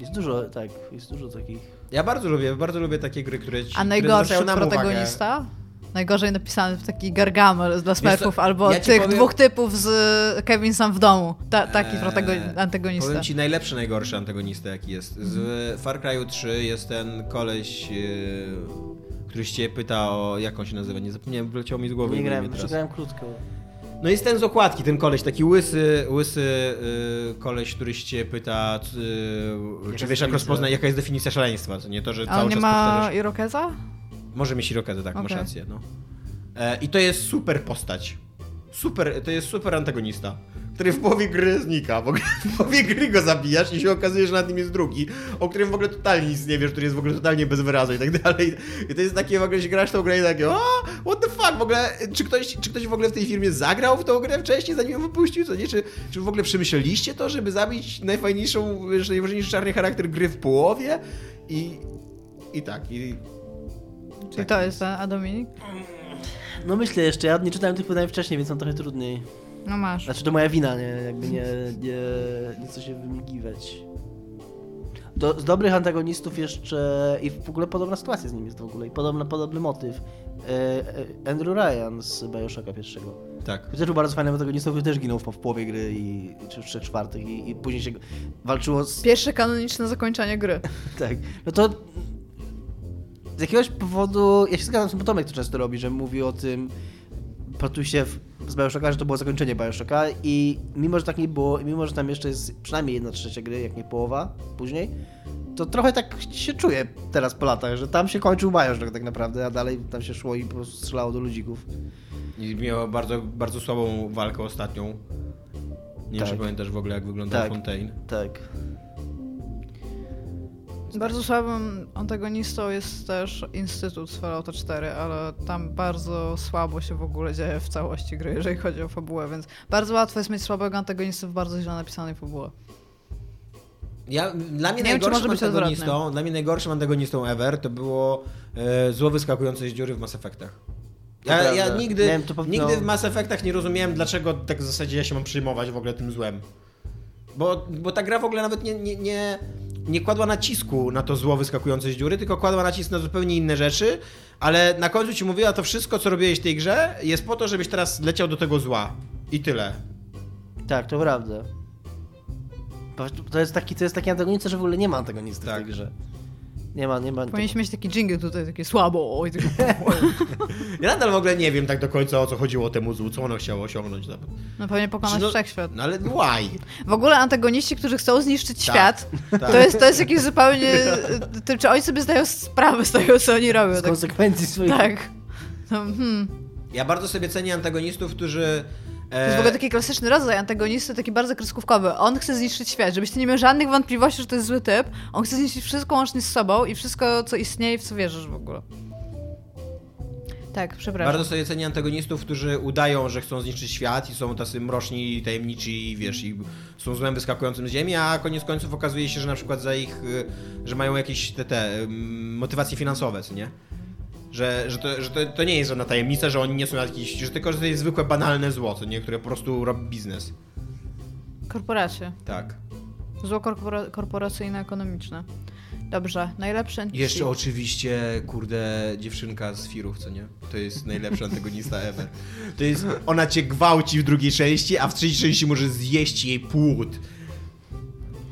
Jest dużo, tak, jest dużo takich. Ja bardzo lubię, bardzo lubię takie gry, które ci A najgorszy protagonista? Najgorzej napisany w taki gargamel dla smerfów, co, albo ja tych powiem- dwóch typów z e, Kevin sam w domu. Ta, taki Eee, antagonista. Powiem ci najlepszy, najgorszy antagonista jaki jest. Z Far Cry'u 3 jest ten koleś, e, który się ciebie pyta o, jak on się nazywa, nie zapomniałem, wyleciało mi z głowy. Nie grałem, przegrałem krótko. No jest ten z okładki, ten koleś, taki łysy, łysy y, koleś, który się cię pyta, y, czy wiesz jak rozpoznać, jaka jest definicja szaleństwa, to nie to, że A cały on nie czas ma powtarzasz. Irokeza? Może mieć Irokezę, tak, masz Okej. rację, no. E, I to jest super postać. Super, to jest super antagonista, który w połowie gry znika. W, ogóle, [LAUGHS] w połowie gry go zabijasz i się okazuje, że nad nim jest drugi, o którym w ogóle totalnie nic nie wiesz, który jest w ogóle totalnie bez wyrazu i tak [LAUGHS] dalej. I to jest takie w ogóle, że grasz tą grę i takie, o, what the fuck, w ogóle, czy ktoś, czy ktoś w ogóle w tej firmie zagrał w tą grę wcześniej, zanim ją wypuścił, co nie? Czy, czy w ogóle przemyśleliście to, żeby zabić najfajniejszą, najważniejszy czarny charakter gry w połowie? I I tak, i... Czyli tak to jest a Dominik? No myślę jeszcze, ja nie czytałem tych pytań wcześniej, więc mam trochę trudniej. No masz. Znaczy to moja wina, nie, jakby nie, nie, nie chcę się wymigiwać. Do, z dobrych antagonistów jeszcze i w ogóle podobna sytuacja z nim jest w ogóle i podobny, podobny motyw. E, e, Andrew Ryan z Bioshocka pierwszego. Tak. Który też był bardzo fajnym antagonistą, który też ginął w, w połowie gry i, czy w trzech czwartych i, i później się walczyło z... Pierwsze kanoniczne zakończenie gry. [LAUGHS] Tak. No to z jakiegoś powodu, ja się zgadzam z tym, bo Tomek to często robi, że mówi o tym, się z Bioshocka, że to było zakończenie Bioshocka i mimo, że tak nie było, i mimo, że tam jeszcze jest przynajmniej jedna trzecia gry, jak nie połowa później, to trochę tak się czuję teraz po latach, że tam się kończył Bioshock tak naprawdę, a dalej tam się szło i po prostu strzelało do ludzików. I miała bardzo, bardzo słabą walkę ostatnią. Nie wiem, Tak. czy pamiętasz w ogóle, jak wyglądał Tak. Fontaine. Tak. Bardzo słabym antagonistą jest też Instytut z Fallouta 4, ale tam bardzo słabo się w ogóle dzieje w całości gry, jeżeli chodzi o fabułę, więc bardzo łatwo jest mieć słabego antagonistę w bardzo źle napisanej fabule. Ja, dla mnie Nie wiem, najgorszym być antagonistą, dla mnie najgorszym antagonistą ever to było e, zło wyskakujące z dziury w Mass Effectach. Ja, ja nigdy, nigdy w Mass Effectach nie rozumiałem, dlaczego tak w zasadzie ja się mam przyjmować w ogóle tym złem. Bo, bo ta gra w ogóle nawet nie, nie, nie, nie kładła nacisku na to zło wyskakujące z dziury, tylko kładła nacisk na zupełnie inne rzeczy, ale na końcu ci mówiła, to wszystko, co robiłeś w tej grze, jest po to, żebyś teraz leciał do tego zła. I tyle. Tak, to prawda. To- jest taki, to jest taki antagonista, że w ogóle nie ma antagonisty Tak. w tej grze. Nie ma, nie ma. Powinniśmy mieć taki jingle tutaj, takie słabo, oj, tylko... [LAUGHS] Ja nadal w ogóle nie wiem tak do końca, o co chodziło temu złu, co ono chciało osiągnąć. No pewnie pokonać no, wszechświat. No ale why? W ogóle antagoniści, którzy chcą zniszczyć Tak, świat, tak. to jest, to jest jakieś zupełnie... To, czy oni sobie zdają sprawę z tego, co oni robią? Z Tak, konsekwencji swoich. tak. No, hmm. Ja bardzo sobie cenię antagonistów, którzy... To jest w E, ogóle taki klasyczny rodzaj antagonisty, taki bardzo kreskówkowy. On chce zniszczyć świat, żebyś ty nie miał żadnych wątpliwości, że to jest zły typ. On chce zniszczyć wszystko łącznie z sobą i wszystko, co istnieje i w co wierzysz w ogóle. Tak, przepraszam. bardzo sobie cenię antagonistów, którzy udają, że chcą zniszczyć świat i są tacy mroczni i tajemniczy i wiesz, i są złem wyskakującym z ziemi, a koniec końców okazuje się, że na przykład za ich, y, że mają jakieś te, te ym, motywacje finansowe, co nie? Że, że, to, że to, to nie jest żadna tajemnica, że oni nie są jakieś, że tylko, że to jest zwykłe, banalne zło, co nie? Które po prostu robi biznes. Korporacje. Tak. Zło korpora- korporacyjno-ekonomiczne. Dobrze, najlepszy I Jeszcze oczywiście, kurde, dziewczynka z Firów, co nie? To jest [LAUGHS] najlepsza antagonista ever. To jest, ona cię gwałci w drugiej części, a w trzeciej części może zjeść jej płód.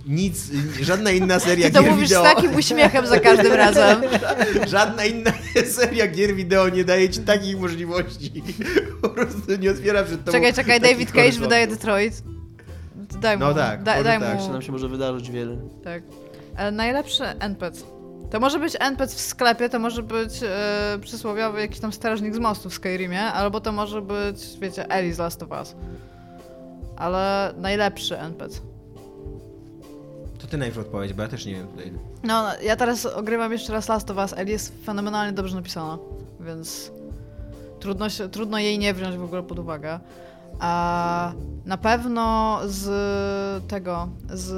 Nic, żadna inna seria Ty to gier mówisz wideo, z takim uśmiechem za każdym [LAUGHS] razem. żadna inna [LAUGHS] seria gier wideo nie daje ci takich możliwości. Po prostu nie otwiera przed tobą Czekaj, czekaj, David Cage horyzontów. wydaje Detroit. Daj mu, No tak, może daj tak, mu. Czy nam się może wydarzyć wiele. Tak. E, najlepszy NPC. To może być NPC w sklepie, to może być e, przysłowiowy jakiś tam strażnik z mostu w Skyrimie, albo to może być, wiecie, Ellie z Last of Us. Ale najlepszy NPC. Ty najpierw odpowiedź, bo ja też nie wiem tutaj. No, ja teraz ogrywam jeszcze raz Last of Us. Ellie jest fenomenalnie dobrze napisana, więc trudno, trudno jej nie wziąć w ogóle pod uwagę. A na pewno z tego, z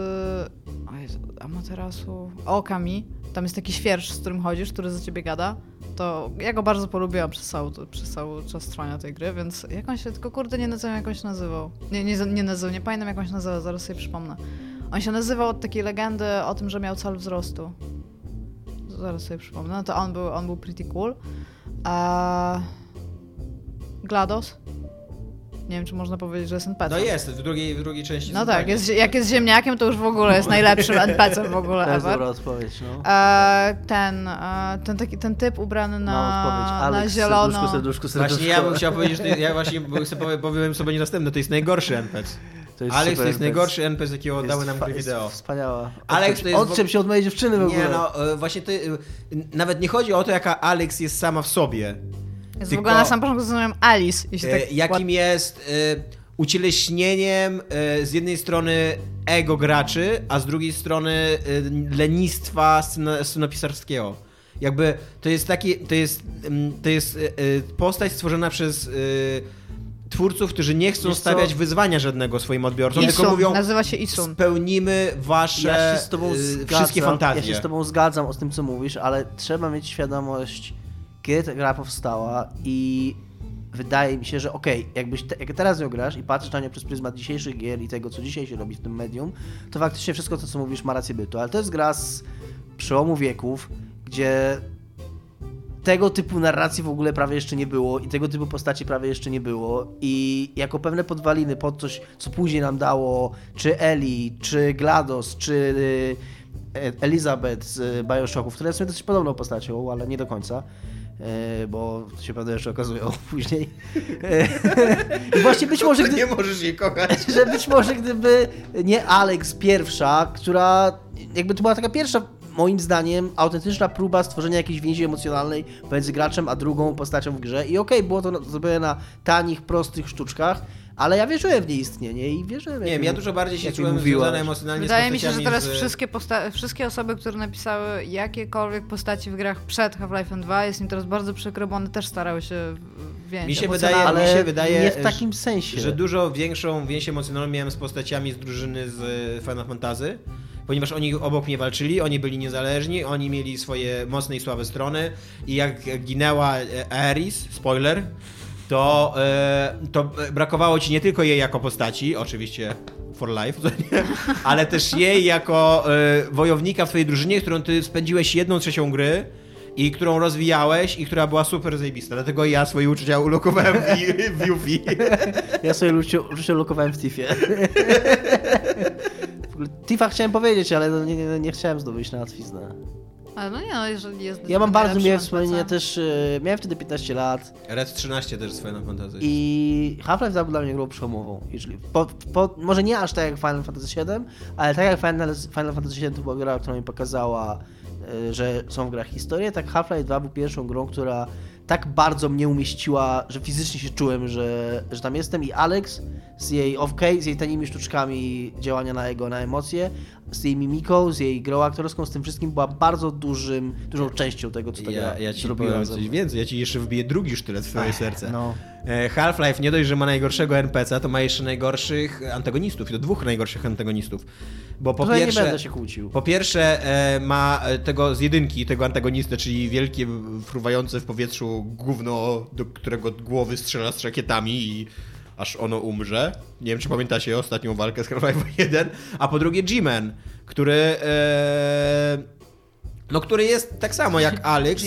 Jezu, Amaterasu, Okami, tam jest taki świerszcz, z którym chodzisz, który za ciebie gada, to ja go bardzo polubiłam przez cały, przez cały czas trwania tej gry, więc jak on się, tylko kurde nie nazywał, jak on się nazywał. Nie, nie, nie nazywał, nie pamiętam jak on się nazywał, zaraz sobie przypomnę. On się nazywał od takiej legendy o tym, że miał cel wzrostu. Zaraz sobie przypomnę. No to on był, on był pretty cool. A... GLaDOS? Nie wiem, czy można powiedzieć, że jest NPC. No jest, w drugiej, w drugiej części. No tak, jest, jak jest ziemniakiem, to już w ogóle jest najlepszym NPC w [LAUGHS] ogóle To jest ever. dobra odpowiedź, no. E, ten, e, ten, taki, ten typ ubrany odpowiedź. na, Alex, na zielono. Serduszku, serduszku, serduszku. Właśnie ja bym chciał powiedzieć, że to, ja właśnie chcę powie- powiem sobie następne, to jest najgorszy NPC. To jest Alex super to jest NPC. najgorszy NPC, jakiego Jest dały nam gry wideo. Wspaniała. Alex to jest Odczep się od mojej dziewczyny w ogóle. Nie no, e, właśnie ty, e, nawet nie chodzi o to, jaka Alex jest sama w sobie. Jest tylko- w ogóle na sam początku zastanawiam Alice. Jeśli E, tak Jakim jest e, ucieleśnieniem e, z jednej strony ego graczy, a z drugiej strony e, lenistwa scenopisarskiego. Jakby to jest taki, to jest, mm, to jest postać stworzona przez e, twórców, którzy nie chcą Wiesz co? stawiać wyzwania żadnego swoim odbiorcom, tylko Isun, mówią nazywa się Isun. spełnimy wasze Ja się z tobą y, zgadzam, wszystkie fantazje. Ja się z tobą zgadzam z tym, co mówisz, ale trzeba mieć świadomość, kiedy ta gra powstała i wydaje mi się, że okej, jakbyś te, jak teraz ją grasz i patrzysz na nią przez pryzmat dzisiejszych gier i tego, co dzisiaj się robi w tym medium, to faktycznie wszystko to, co mówisz, ma rację bytu, ale to jest gra z przełomu wieków, gdzie tego typu narracji w ogóle prawie jeszcze nie było i tego typu postaci prawie jeszcze nie było i jako pewne podwaliny pod coś, co później nam dało czy Eli, czy GLaDOS, czy y, Elizabeth z Bioshocków, które są dosyć podobną postacią, ale nie do końca. Bo to się pewnie jeszcze okazują [LAUGHS] później. [LAUGHS] I właśnie być może, [LAUGHS] gdy, Nie możesz jej kochać. że być może gdyby nie Alex pierwsza, która jakby to była taka pierwsza moim zdaniem autentyczna próba stworzenia jakiejś więzi emocjonalnej pomiędzy graczem a drugą postacią w grze i okej, było to zrobione na tanich, prostych sztuczkach, ale ja wierzyłem w jej istnienie i wierzyłem. Nie wiem, ja dużo bardziej się czułem związany emocjonalnie Wydaje z mi się, że teraz z... wszystkie, posta- wszystkie osoby, które napisały jakiekolwiek postaci w grach przed Half-Life 2, jest im teraz bardzo przykro, bo one też starały się więź Mi się wydaje- ale mi się wydaje, nie w takim sensie. że dużo większą więź emocjonalną miałem z postaciami z drużyny z Final Fantasy, ponieważ oni obok mnie walczyli, oni byli niezależni, oni mieli swoje mocne i słabe strony i jak ginęła e, Aeris, spoiler, to, e, to brakowało ci nie tylko jej jako postaci, oczywiście for life, [LAUGHS] ale też jej jako e, wojownika w twojej drużynie, którą ty spędziłeś jedną trzecią gry i którą rozwijałeś i która była super zajebista. Dlatego ja swoje uczucia ulokowałem w, w Yuffie. [LAUGHS] Ja sobie lucie, lucie lokowałem w Tiffie. [LAUGHS] Ogóle Tifa chciałem powiedzieć, ale no nie, nie, nie chciałem zdobyć na łatwiznę. Ale no nie, no jeżeli jest Ja mam bardzo miłe NPC. wspomnienie też, e, miałem wtedy 15 lat Red 13 też z Final Fantasy. i Half-Life 2 był dla mnie grą przełomową. Jeżeli, po, po, może nie aż tak jak Final Fantasy VII, ale tak jak Final, Final Fantasy VII to była gra, która mi pokazała, e, że są w grach historie, tak Half-Life 2 był pierwszą grą, która tak bardzo mnie umieściła, że fizycznie się czułem, że, że tam jestem i Alex z jej off-key, z jej tanimi sztuczkami działania na ego, na emocje, z jej mimiką, z jej grą aktorską, z tym wszystkim była bardzo dużym, dużą częścią tego, co ta ja, ja ci ze coś więcej, ja ci jeszcze wbiję drugi sztylet w twoje serce. No. E, Half-Life nie dość, że ma najgorszego NPC, to ma jeszcze najgorszych antagonistów, i to dwóch najgorszych antagonistów. Bo po ja nie pierwsze, będę się kłócił. po pierwsze e, ma e, tego z jedynki, tego antagonistę, czyli wielkie, fruwające w powietrzu gówno, do którego głowy strzela z rakietami i aż ono umrze. Nie wiem, czy pamiętacie ostatnią walkę z Half-Life 1. A po drugie G-Man, który... E, no, który jest tak samo jak Alex,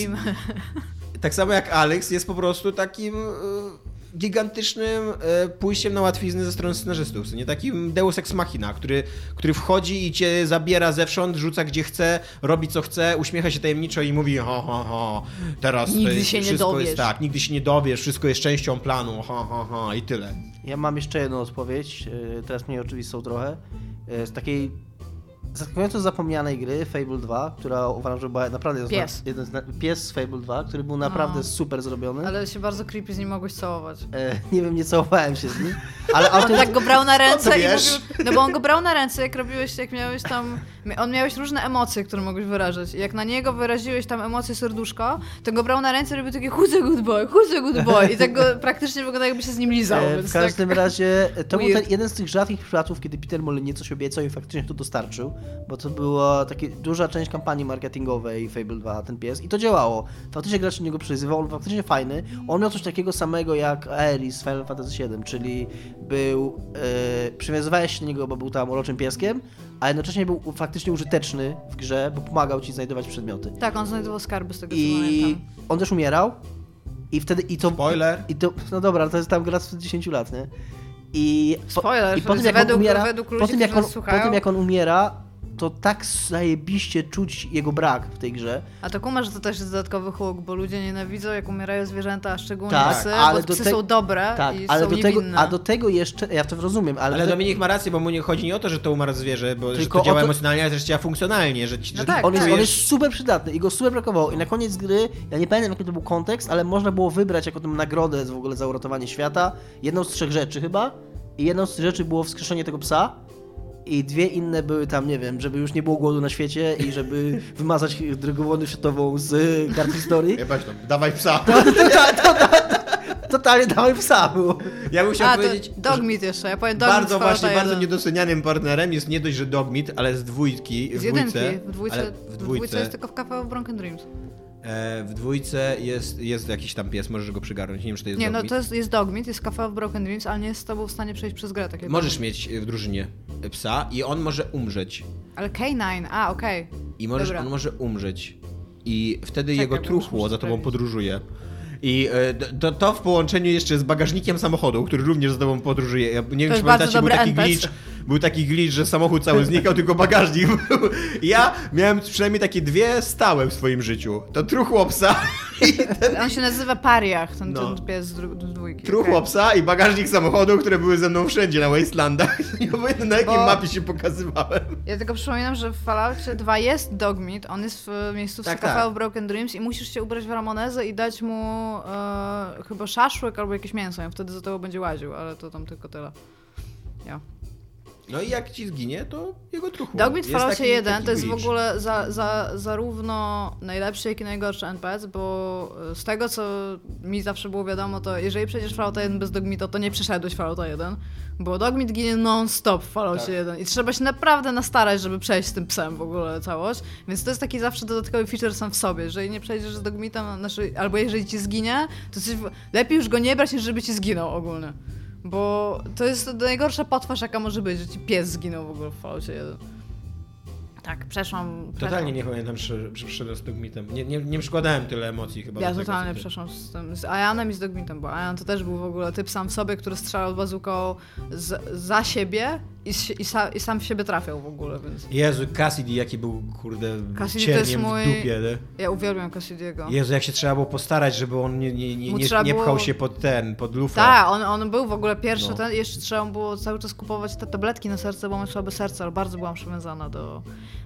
tak samo jak Alex, jest po prostu takim e, gigantycznym e, pójściem na łatwizny ze strony scenarzystów. Nie takim Deus Ex Machina, który, który wchodzi i cię zabiera zewsząd, rzuca gdzie chce, robi co chce, uśmiecha się tajemniczo i mówi ho, ho, ho, teraz to Nigdy jest, się nie wszystko dowiesz. jest tak, nigdy się nie dowiesz, wszystko jest częścią planu, ho, ho, ho i tyle. Ja mam jeszcze jedną odpowiedź, yy, teraz mniej oczywistą trochę, yy, z takiej zaskakująco zapomnianej gry Fable 2, która uważam, że była naprawdę Pies. jeden z na- pies z Fable 2, który był naprawdę No. super zrobiony. Ale się bardzo creepy z nim mogłeś całować. E, nie wiem, nie całowałem się z nim, ale On tak go brał na ręce i wiesz? mówił, no bo on go brał na ręce, jak robiłeś, jak miałeś tam, on miałeś różne emocje, które mogłeś wyrażać. I jak na niego wyraziłeś tam emocję serduszko, to go brał na ręce i robił takie who's a good boy, who's a good boy i tak go [LAUGHS] praktycznie wygląda jakby się z nim lizał, E, w każdym tak... razie e, to był Weird. ten, jeden z tych rzadkich przypadków, kiedy Peter Molyneux coś obiecał i faktycznie to dostarczył, bo to była taka duża część kampanii marketingowej Fable 2, ten pies i to działało. Faktycznie gracz się niego przyzywał, on faktycznie fajny. On miał coś takiego samego jak Aeris z Final Fantasy VII, czyli był, e, przywiązywałeś się do niego, bo był tam uroczym pieskiem, a jednocześnie był faktycznie użyteczny w grze, bo pomagał ci znajdować przedmioty. Tak, on znajdował skarby z tego co I pamiętam. on też umierał i wtedy i to Spoiler. i to, no dobra, to jest tam gra sprzed 10 lat, nie? I, po, Spoiler, i po tym, jak on według- umiera, według ludzi, po, tym, jak on, po tym jak on umiera, to tak zajebiście czuć jego brak w tej grze. A to kumasz, że to też jest dodatkowy huk, bo ludzie nienawidzą, jak umierają zwierzęta, a szczególnie Tak, psy, ale bo do psy te- są dobre Tak, i ale są do tego, a do tego jeszcze, ja to rozumiem, ale, Ale do, Dominik ma rację, bo mu nie chodzi nie o to, że to umarł zwierzę, bo że Tylko to działa o to- emocjonalnie, ale też działa funkcjonalnie, że, No że tak, on, jest, on czujesz- jest super przydatny i go super brakowało. I na koniec gry, ja nie pamiętam jaki to był kontekst, ale można było wybrać jako tę nagrodę w ogóle za uratowanie świata. Jedną z trzech rzeczy chyba. I jedną z tych rzeczy było wskrzeszenie tego psa. I dwie inne były tam, nie wiem, żeby już nie było głodu na świecie i żeby [LAUGHS] wymazać drogą światową z kart historii. Jebać tam, dawaj psa. [LAUGHS] totalnie dawaj psa był. Ja bym chciał A, to powiedzieć, że Dogmeat jeszcze, ja powiem Dogmeat bardzo właśnie, bardzo 1. niedocenianym partnerem jest nie dość, że Dogmeat, ale z dwójki, Z w jedynki, dwójce, w dwójce, ale w dwójce jest tylko w of Broken Dreams. E, w dwójce jest, jest jakiś tam pies, możesz go przygarnąć, nie wiem, czy to jest Nie, no Dogmeat. to jest, jest Dogmeat, jest Cafe of Broken Dreams, ale nie jest z tobą w stanie przejść przez grę. Tak jak Możesz mieć w drużynie psa i on może umrzeć. Ale K9, a okej. I możesz, Dobra. on może umrzeć. I wtedy Czekaj, jego truchło za tobą podróżuje. I e, to, to w połączeniu jeszcze z bagażnikiem samochodu, który również za tobą podróżuje. Ja nie wiem, jest czy pamiętacie, był taki glitch, był taki glitch, że samochód cały znikał, tylko bagażnik był. Ja miałem przynajmniej takie dwie stałe w swoim życiu. To truchło psa [LAUGHS] i ten On się nazywa Pariach, ten, No. ten pies z, dru- z dwójki. truchło okej. psa i bagażnik samochodu, które były ze mną wszędzie na Wastelandach. [LAUGHS] Nie obojętnie na jakiej Bo- mapie się pokazywałem. Ja tylko przypominam, że w Falloutie 2 jest Dogmeat, on jest w miejscówce Tak, tak. of Broken Dreams i musisz się ubrać w Ramonezę i dać mu e, chyba szaszłyk albo jakieś mięso, i wtedy za tobą będzie łaził, ale to tam tylko tyle. Ja. No i jak ci zginie, to jego truchło. Dogmeat taki- 1 taki to jest w ogóle za, za, zarówno najlepszy, jak i najgorszy NPC, bo z tego, co mi zawsze było wiadomo, to jeżeli przejdziesz Fallouta 1 bez Dogmeata, to nie przeszedłeś Fallouta 1, bo Dogmeat ginie non-stop w Falloutie Tak. 1 i trzeba się naprawdę nastarać, żeby przejść z tym psem w ogóle całość, więc to jest taki zawsze dodatkowy feature sam w sobie, jeżeli nie przejdziesz z Dogmeatem, znaczy, albo jeżeli ci zginie, to coś, lepiej już go nie brać, niż żeby ci zginął ogólnie. Bo to jest najgorsza potwarz, jaka może być, że ci pies zginął w ogóle w Falloutie 1. Tak, przeszłam. Totalnie nie pamiętam, że przyszedłem z Dogmitem. Nie, nie, nie przykładałem tyle emocji chyba Ja totalnie przeszłam z tym. Z Ayanem i z Dogmitem, bo Ayan to też był w ogóle typ sam w sobie, który strzelał bazuką z, za siebie i, i, sa, i sam w siebie trafiał w ogóle, więc. Jezu, Cassidy, jaki był, kurde, Cassidy to jest mój- w dupie. Nie? Ja uwielbiam Cassidy'ego. Jezu, jak się trzeba było postarać, żeby on nie, nie, nie, nie, nie pchał było- się pod ten, pod lufę. Tak, on, on był w ogóle pierwszy, No. ten, jeszcze trzeba było cały czas kupować te tabletki na serce, bo mam słabe serce, ale bardzo byłam przywiązana do...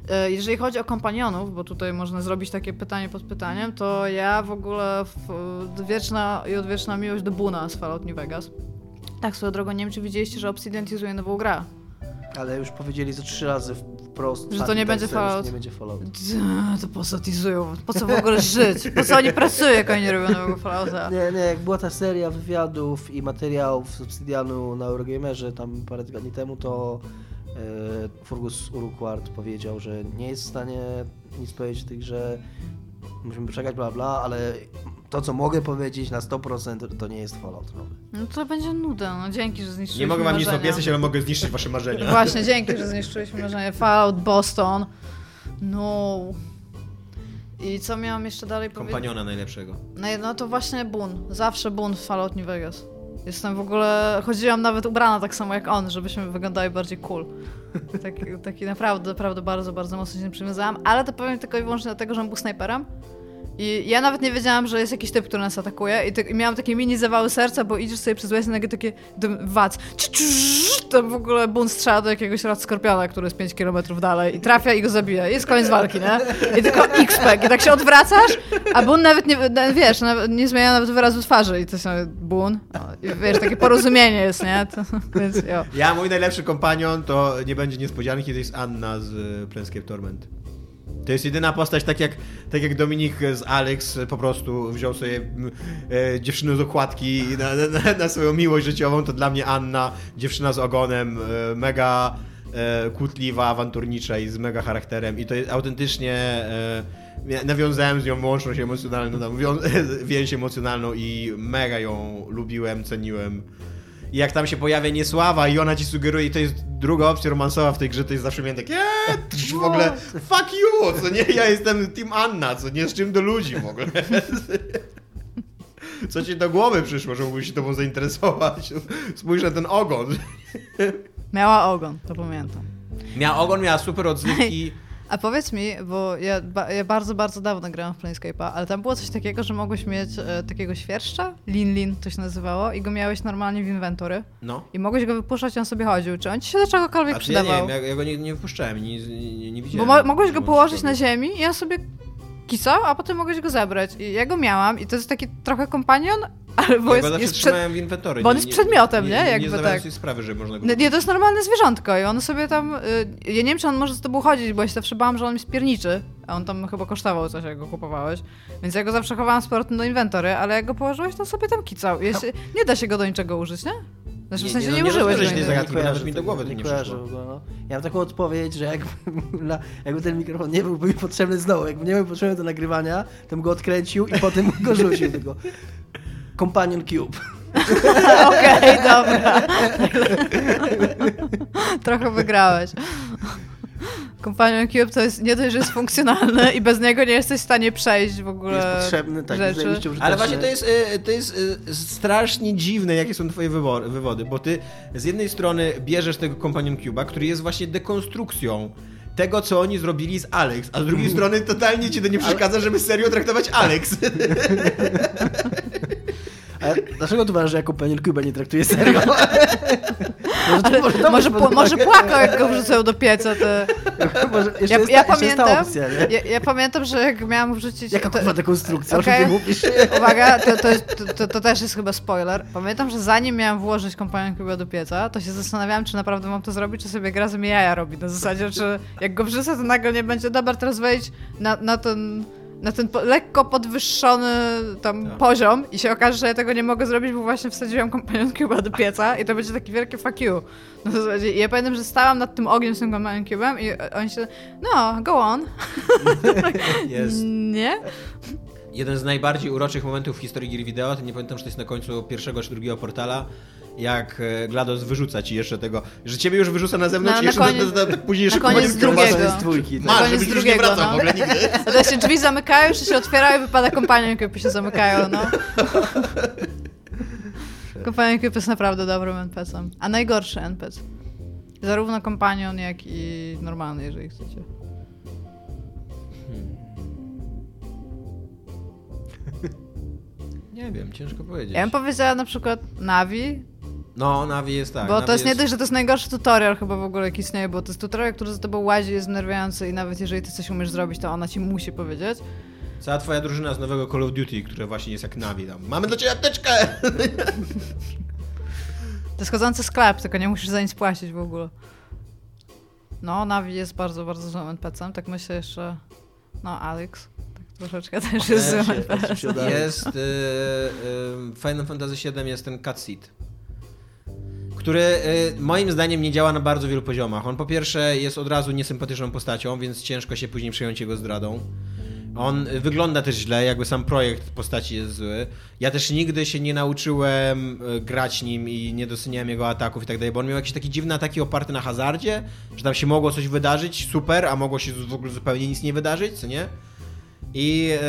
E, Jeżeli chodzi o kompanionów, bo tutaj można zrobić takie pytanie pod pytaniem, to ja w ogóle w, wieczna i odwieczna miłość do Buna z Fallout New Vegas. Tak, swoją drogą, nie wiem czy widzieliście, że Obsidian teasuje nową grę. Ale już powiedzieli ze trzy razy wprost. Że to nie będzie że Fallout. Nie będzie Fallout. To po co teasują? Po co w ogóle żyć? Po co oni pracują, jak oni nie robią nowego Fallouta? Nie, nie, jak była ta seria wywiadów i materiałów z Obsidianu na Eurogamerze tam parę tygodni temu, to e, Fergus Urquhart powiedział, że nie jest w stanie nic powiedzieć o tej grze, musimy poczekać, bla bla, ale to co mogę powiedzieć na 100% to nie jest Fallout nowy. No to będzie nuda, no dzięki, że zniszczyliśmy Nie mogę wam nic marzenia. obiecać, ale mogę zniszczyć wasze marzenia. Właśnie, dzięki, że zniszczyliśmy marzenie. Fallout, Boston. No. I co miałam jeszcze dalej powiedzieć? Kompaniona najlepszego. No, no to właśnie Boon. Zawsze Boon w Fallout New Vegas. Jestem w ogóle... Chodziłam nawet ubrana tak samo jak on, żebyśmy wyglądali bardziej cool. Taki, taki naprawdę, naprawdę bardzo, bardzo mocno się tym przywiązałam. Ale to powiem tylko i wyłącznie dlatego, że on był snajperem. I ja nawet nie wiedziałam, że jest jakiś typ, który nas atakuje i, ty, i miałam takie mini zawały serca, bo idziesz sobie przez West i nagle takie wac. Tam w ogóle bun strzela do jakiegoś rad skorpiona, który jest 5 km dalej i trafia i go zabija. I jest koniec walki, nie? I tylko x-peg. I tak się odwracasz, a bun nawet nie, wiesz, nie zmienia nawet wyrazu twarzy i to się bun. I wiesz, takie porozumienie jest, nie? To, [LAUGHS] więc jo. Ja, mój najlepszy kompanion to nie będzie niespodzianki, to jest Anna z y, Planescape Torment. To jest jedyna postać, tak jak, tak jak Dominik z Alex po prostu wziął sobie m, e, dziewczynę z okładki na, na, na swoją miłość życiową, to dla mnie Anna, dziewczyna z ogonem, e, mega e, kłótliwa, awanturnicza i z mega charakterem i to jest autentycznie... E, nawiązałem z nią łączność emocjonalną, [LAUGHS] więź emocjonalną i mega ją lubiłem, ceniłem. I jak tam się pojawia niesława i ona ci sugeruje, i to jest druga opcja romansowa w tej grze, to jest zawsze miałem takie eee, w ogóle fuck you, co nie, ja jestem team Anna, co nie, z czym do ludzi w ogóle. Co ci do głowy przyszło, że mógłbyś się tobą zainteresować? Spójrz na ten ogon. Miała ogon, to pamiętam. Miała ogon, miała super odzywki. [LAUGHS] A powiedz mi, bo ja, ba, ja bardzo, bardzo dawno grałam w Planescape'a, ale tam było coś takiego, że mogłeś mieć e, takiego świerszcza, Lin Lin to się nazywało, i go miałeś normalnie w inwentory. No. I mogłeś go wypuszczać, on sobie chodził. Czy on ci się do czegokolwiek A czy ja nie przydawał? wiem, ja, ja go nie, nie wpuszczałem, nie, nie, nie Bo widziałem. mo mogłeś go położyć na ziemi i on sobie kisał, a potem mogłeś go zabrać. I ja go miałam i to jest taki trochę kompanion, [LAUGHS] ale bo Ja jest, jest przed... w inwentory. bo on jest przedmiotem, nie? Nie, Jakby nie zdawałem tak. sobie sprawy, że można go Nie, to jest normalne zwierzątko i on sobie tam... Y, ja nie wiem, czy on może z tobą chodzić, bo ja się zawsze bałam, że on mi spierniczy, a on tam chyba kosztował coś, jak go kupowałeś. Więc ja go zawsze chowałam z powrotem do inwentory, ale jak go położyłeś, to sobie tam kicał. Nie da się go do niczego użyć, nie? Znaczy, w Nie, sensie nie, nie, no nie użyłeś tej nigdy. zagadki. mi do tego, głowy nie w ogóle, no. Ja mam taką odpowiedź, że jakby, na, [LAUGHS] jakby ten mikrofon nie byłby mi potrzebny znowu, jakby nie był potrzebny do nagrywania, to bym go odkręcił i potem [LAUGHS] go rzucił tylko. Companion Cube. [LAUGHS] Okej, dobra. Trochę wygrałeś. Companion Cube to jest nie dość, że jest funkcjonalny i bez niego nie jesteś w stanie przejść w ogóle Jest potrzebny, tak, rzeczy. Ale właśnie to jest, y, to jest y, strasznie dziwne, jakie są twoje wybory, wywody, bo ty z jednej strony bierzesz tego Companion Cube'a, który jest właśnie dekonstrukcją tego, co oni zrobili z Alex, a z drugiej strony totalnie ci to nie przeszkadza, żeby serio traktować Alex. [LAUGHS] Ale dlaczego tu uważasz, że ja Companion Cube nie traktuję serio? [LAUGHS] może, to- może, to może, pod może płakał, jak go wrzucają do pieca. [LAUGHS] Ja, jest, ja, pamiętam, opcja, ja, ja pamiętam, że jak miałam wrzucić... Jaka to- dekonstrukcja? O czym Okej. ty mówisz? [LAUGHS] Uwaga, to, to, to, to, też jest chyba spoiler. Pamiętam, że zanim miałam włożyć kompanion do pieca, to się zastanawiałam, czy naprawdę mam to zrobić, czy sobie gra mnie jaja robi. Na zasadzie, czy jak go wrzucę, to nagle nie będzie, dobra, teraz wejdź na, na ten... Na ten po, lekko podwyższony tam Tak. poziom i się okaże, że ja tego nie mogę zrobić, bo właśnie wsadziłam kompanion Cube'a do pieca i to będzie takie wielkie fuck you. Zasadzie. I ja pamiętam, że stałam nad tym ogniem z tym kompanion Cube'em i oni się, no, go on. [LAUGHS] Jest. [LAUGHS] Nie? Jeden z najbardziej uroczych momentów w historii gier wideo, to nie pamiętam, czy to jest na końcu pierwszego czy drugiego portala, jak e, GLaDOS wyrzuca ci jeszcze tego, że ciebie już wyrzuca na zewnątrz Na- i na jeszcze koniec- na, na, na, później na jeszcze koniec koniec drugiego. drugiego. z dwójki. Tak. Na Masz, koniec żebyś już nie drugiego, wracał no. w ogóle nigdy. [LAUGHS] A to się drzwi zamykają, jeszcze się otwierają i wypada kompanion i się zamykają, no. [LAUGHS] Kompanion Cube jest naprawdę dobrym NPC-em. A najgorszy NPC. Zarówno kompanion, jak i normalny, jeżeli chcecie. [LAUGHS] Nie wiem, ciężko powiedzieć. Ja bym powiedziała na przykład Navi, No, Navi jest tak. bo Navi to jest nie dość, że to jest najgorszy tutorial chyba w ogóle jaki istnieje, bo to jest tutorial, który za tobą łazi, jest nerwiający i nawet jeżeli ty coś umiesz zrobić, to ona ci musi powiedzieć. Cała twoja drużyna z nowego Call of Duty, które właśnie jest jak Navi tam. Mamy dla ciebie apteczkę! [LAUGHS] To jest chodzący sklep, tylko nie musisz za nic płacić w ogóle. No, Navi jest bardzo, bardzo złym NPC-em. Tak myślę jeszcze... No, Alex. Tak troszeczkę też jest złym się- też NPC. się udaje. Jest y, y, Final Fantasy VII jest ten cutscene, który y, moim zdaniem nie działa na bardzo wielu poziomach. On po pierwsze jest od razu niesympatyczną postacią, więc ciężko się później przejąć jego zdradą. On y, wygląda też źle, jakby sam projekt postaci jest zły. Ja też nigdy się nie nauczyłem y, grać nim i nie doceniałem jego ataków i tak dalej, bo on miał jakieś takie dziwne ataki oparte na hazardzie, że tam się mogło coś wydarzyć, super, a mogło się w ogóle zupełnie nic nie wydarzyć, co nie? I e,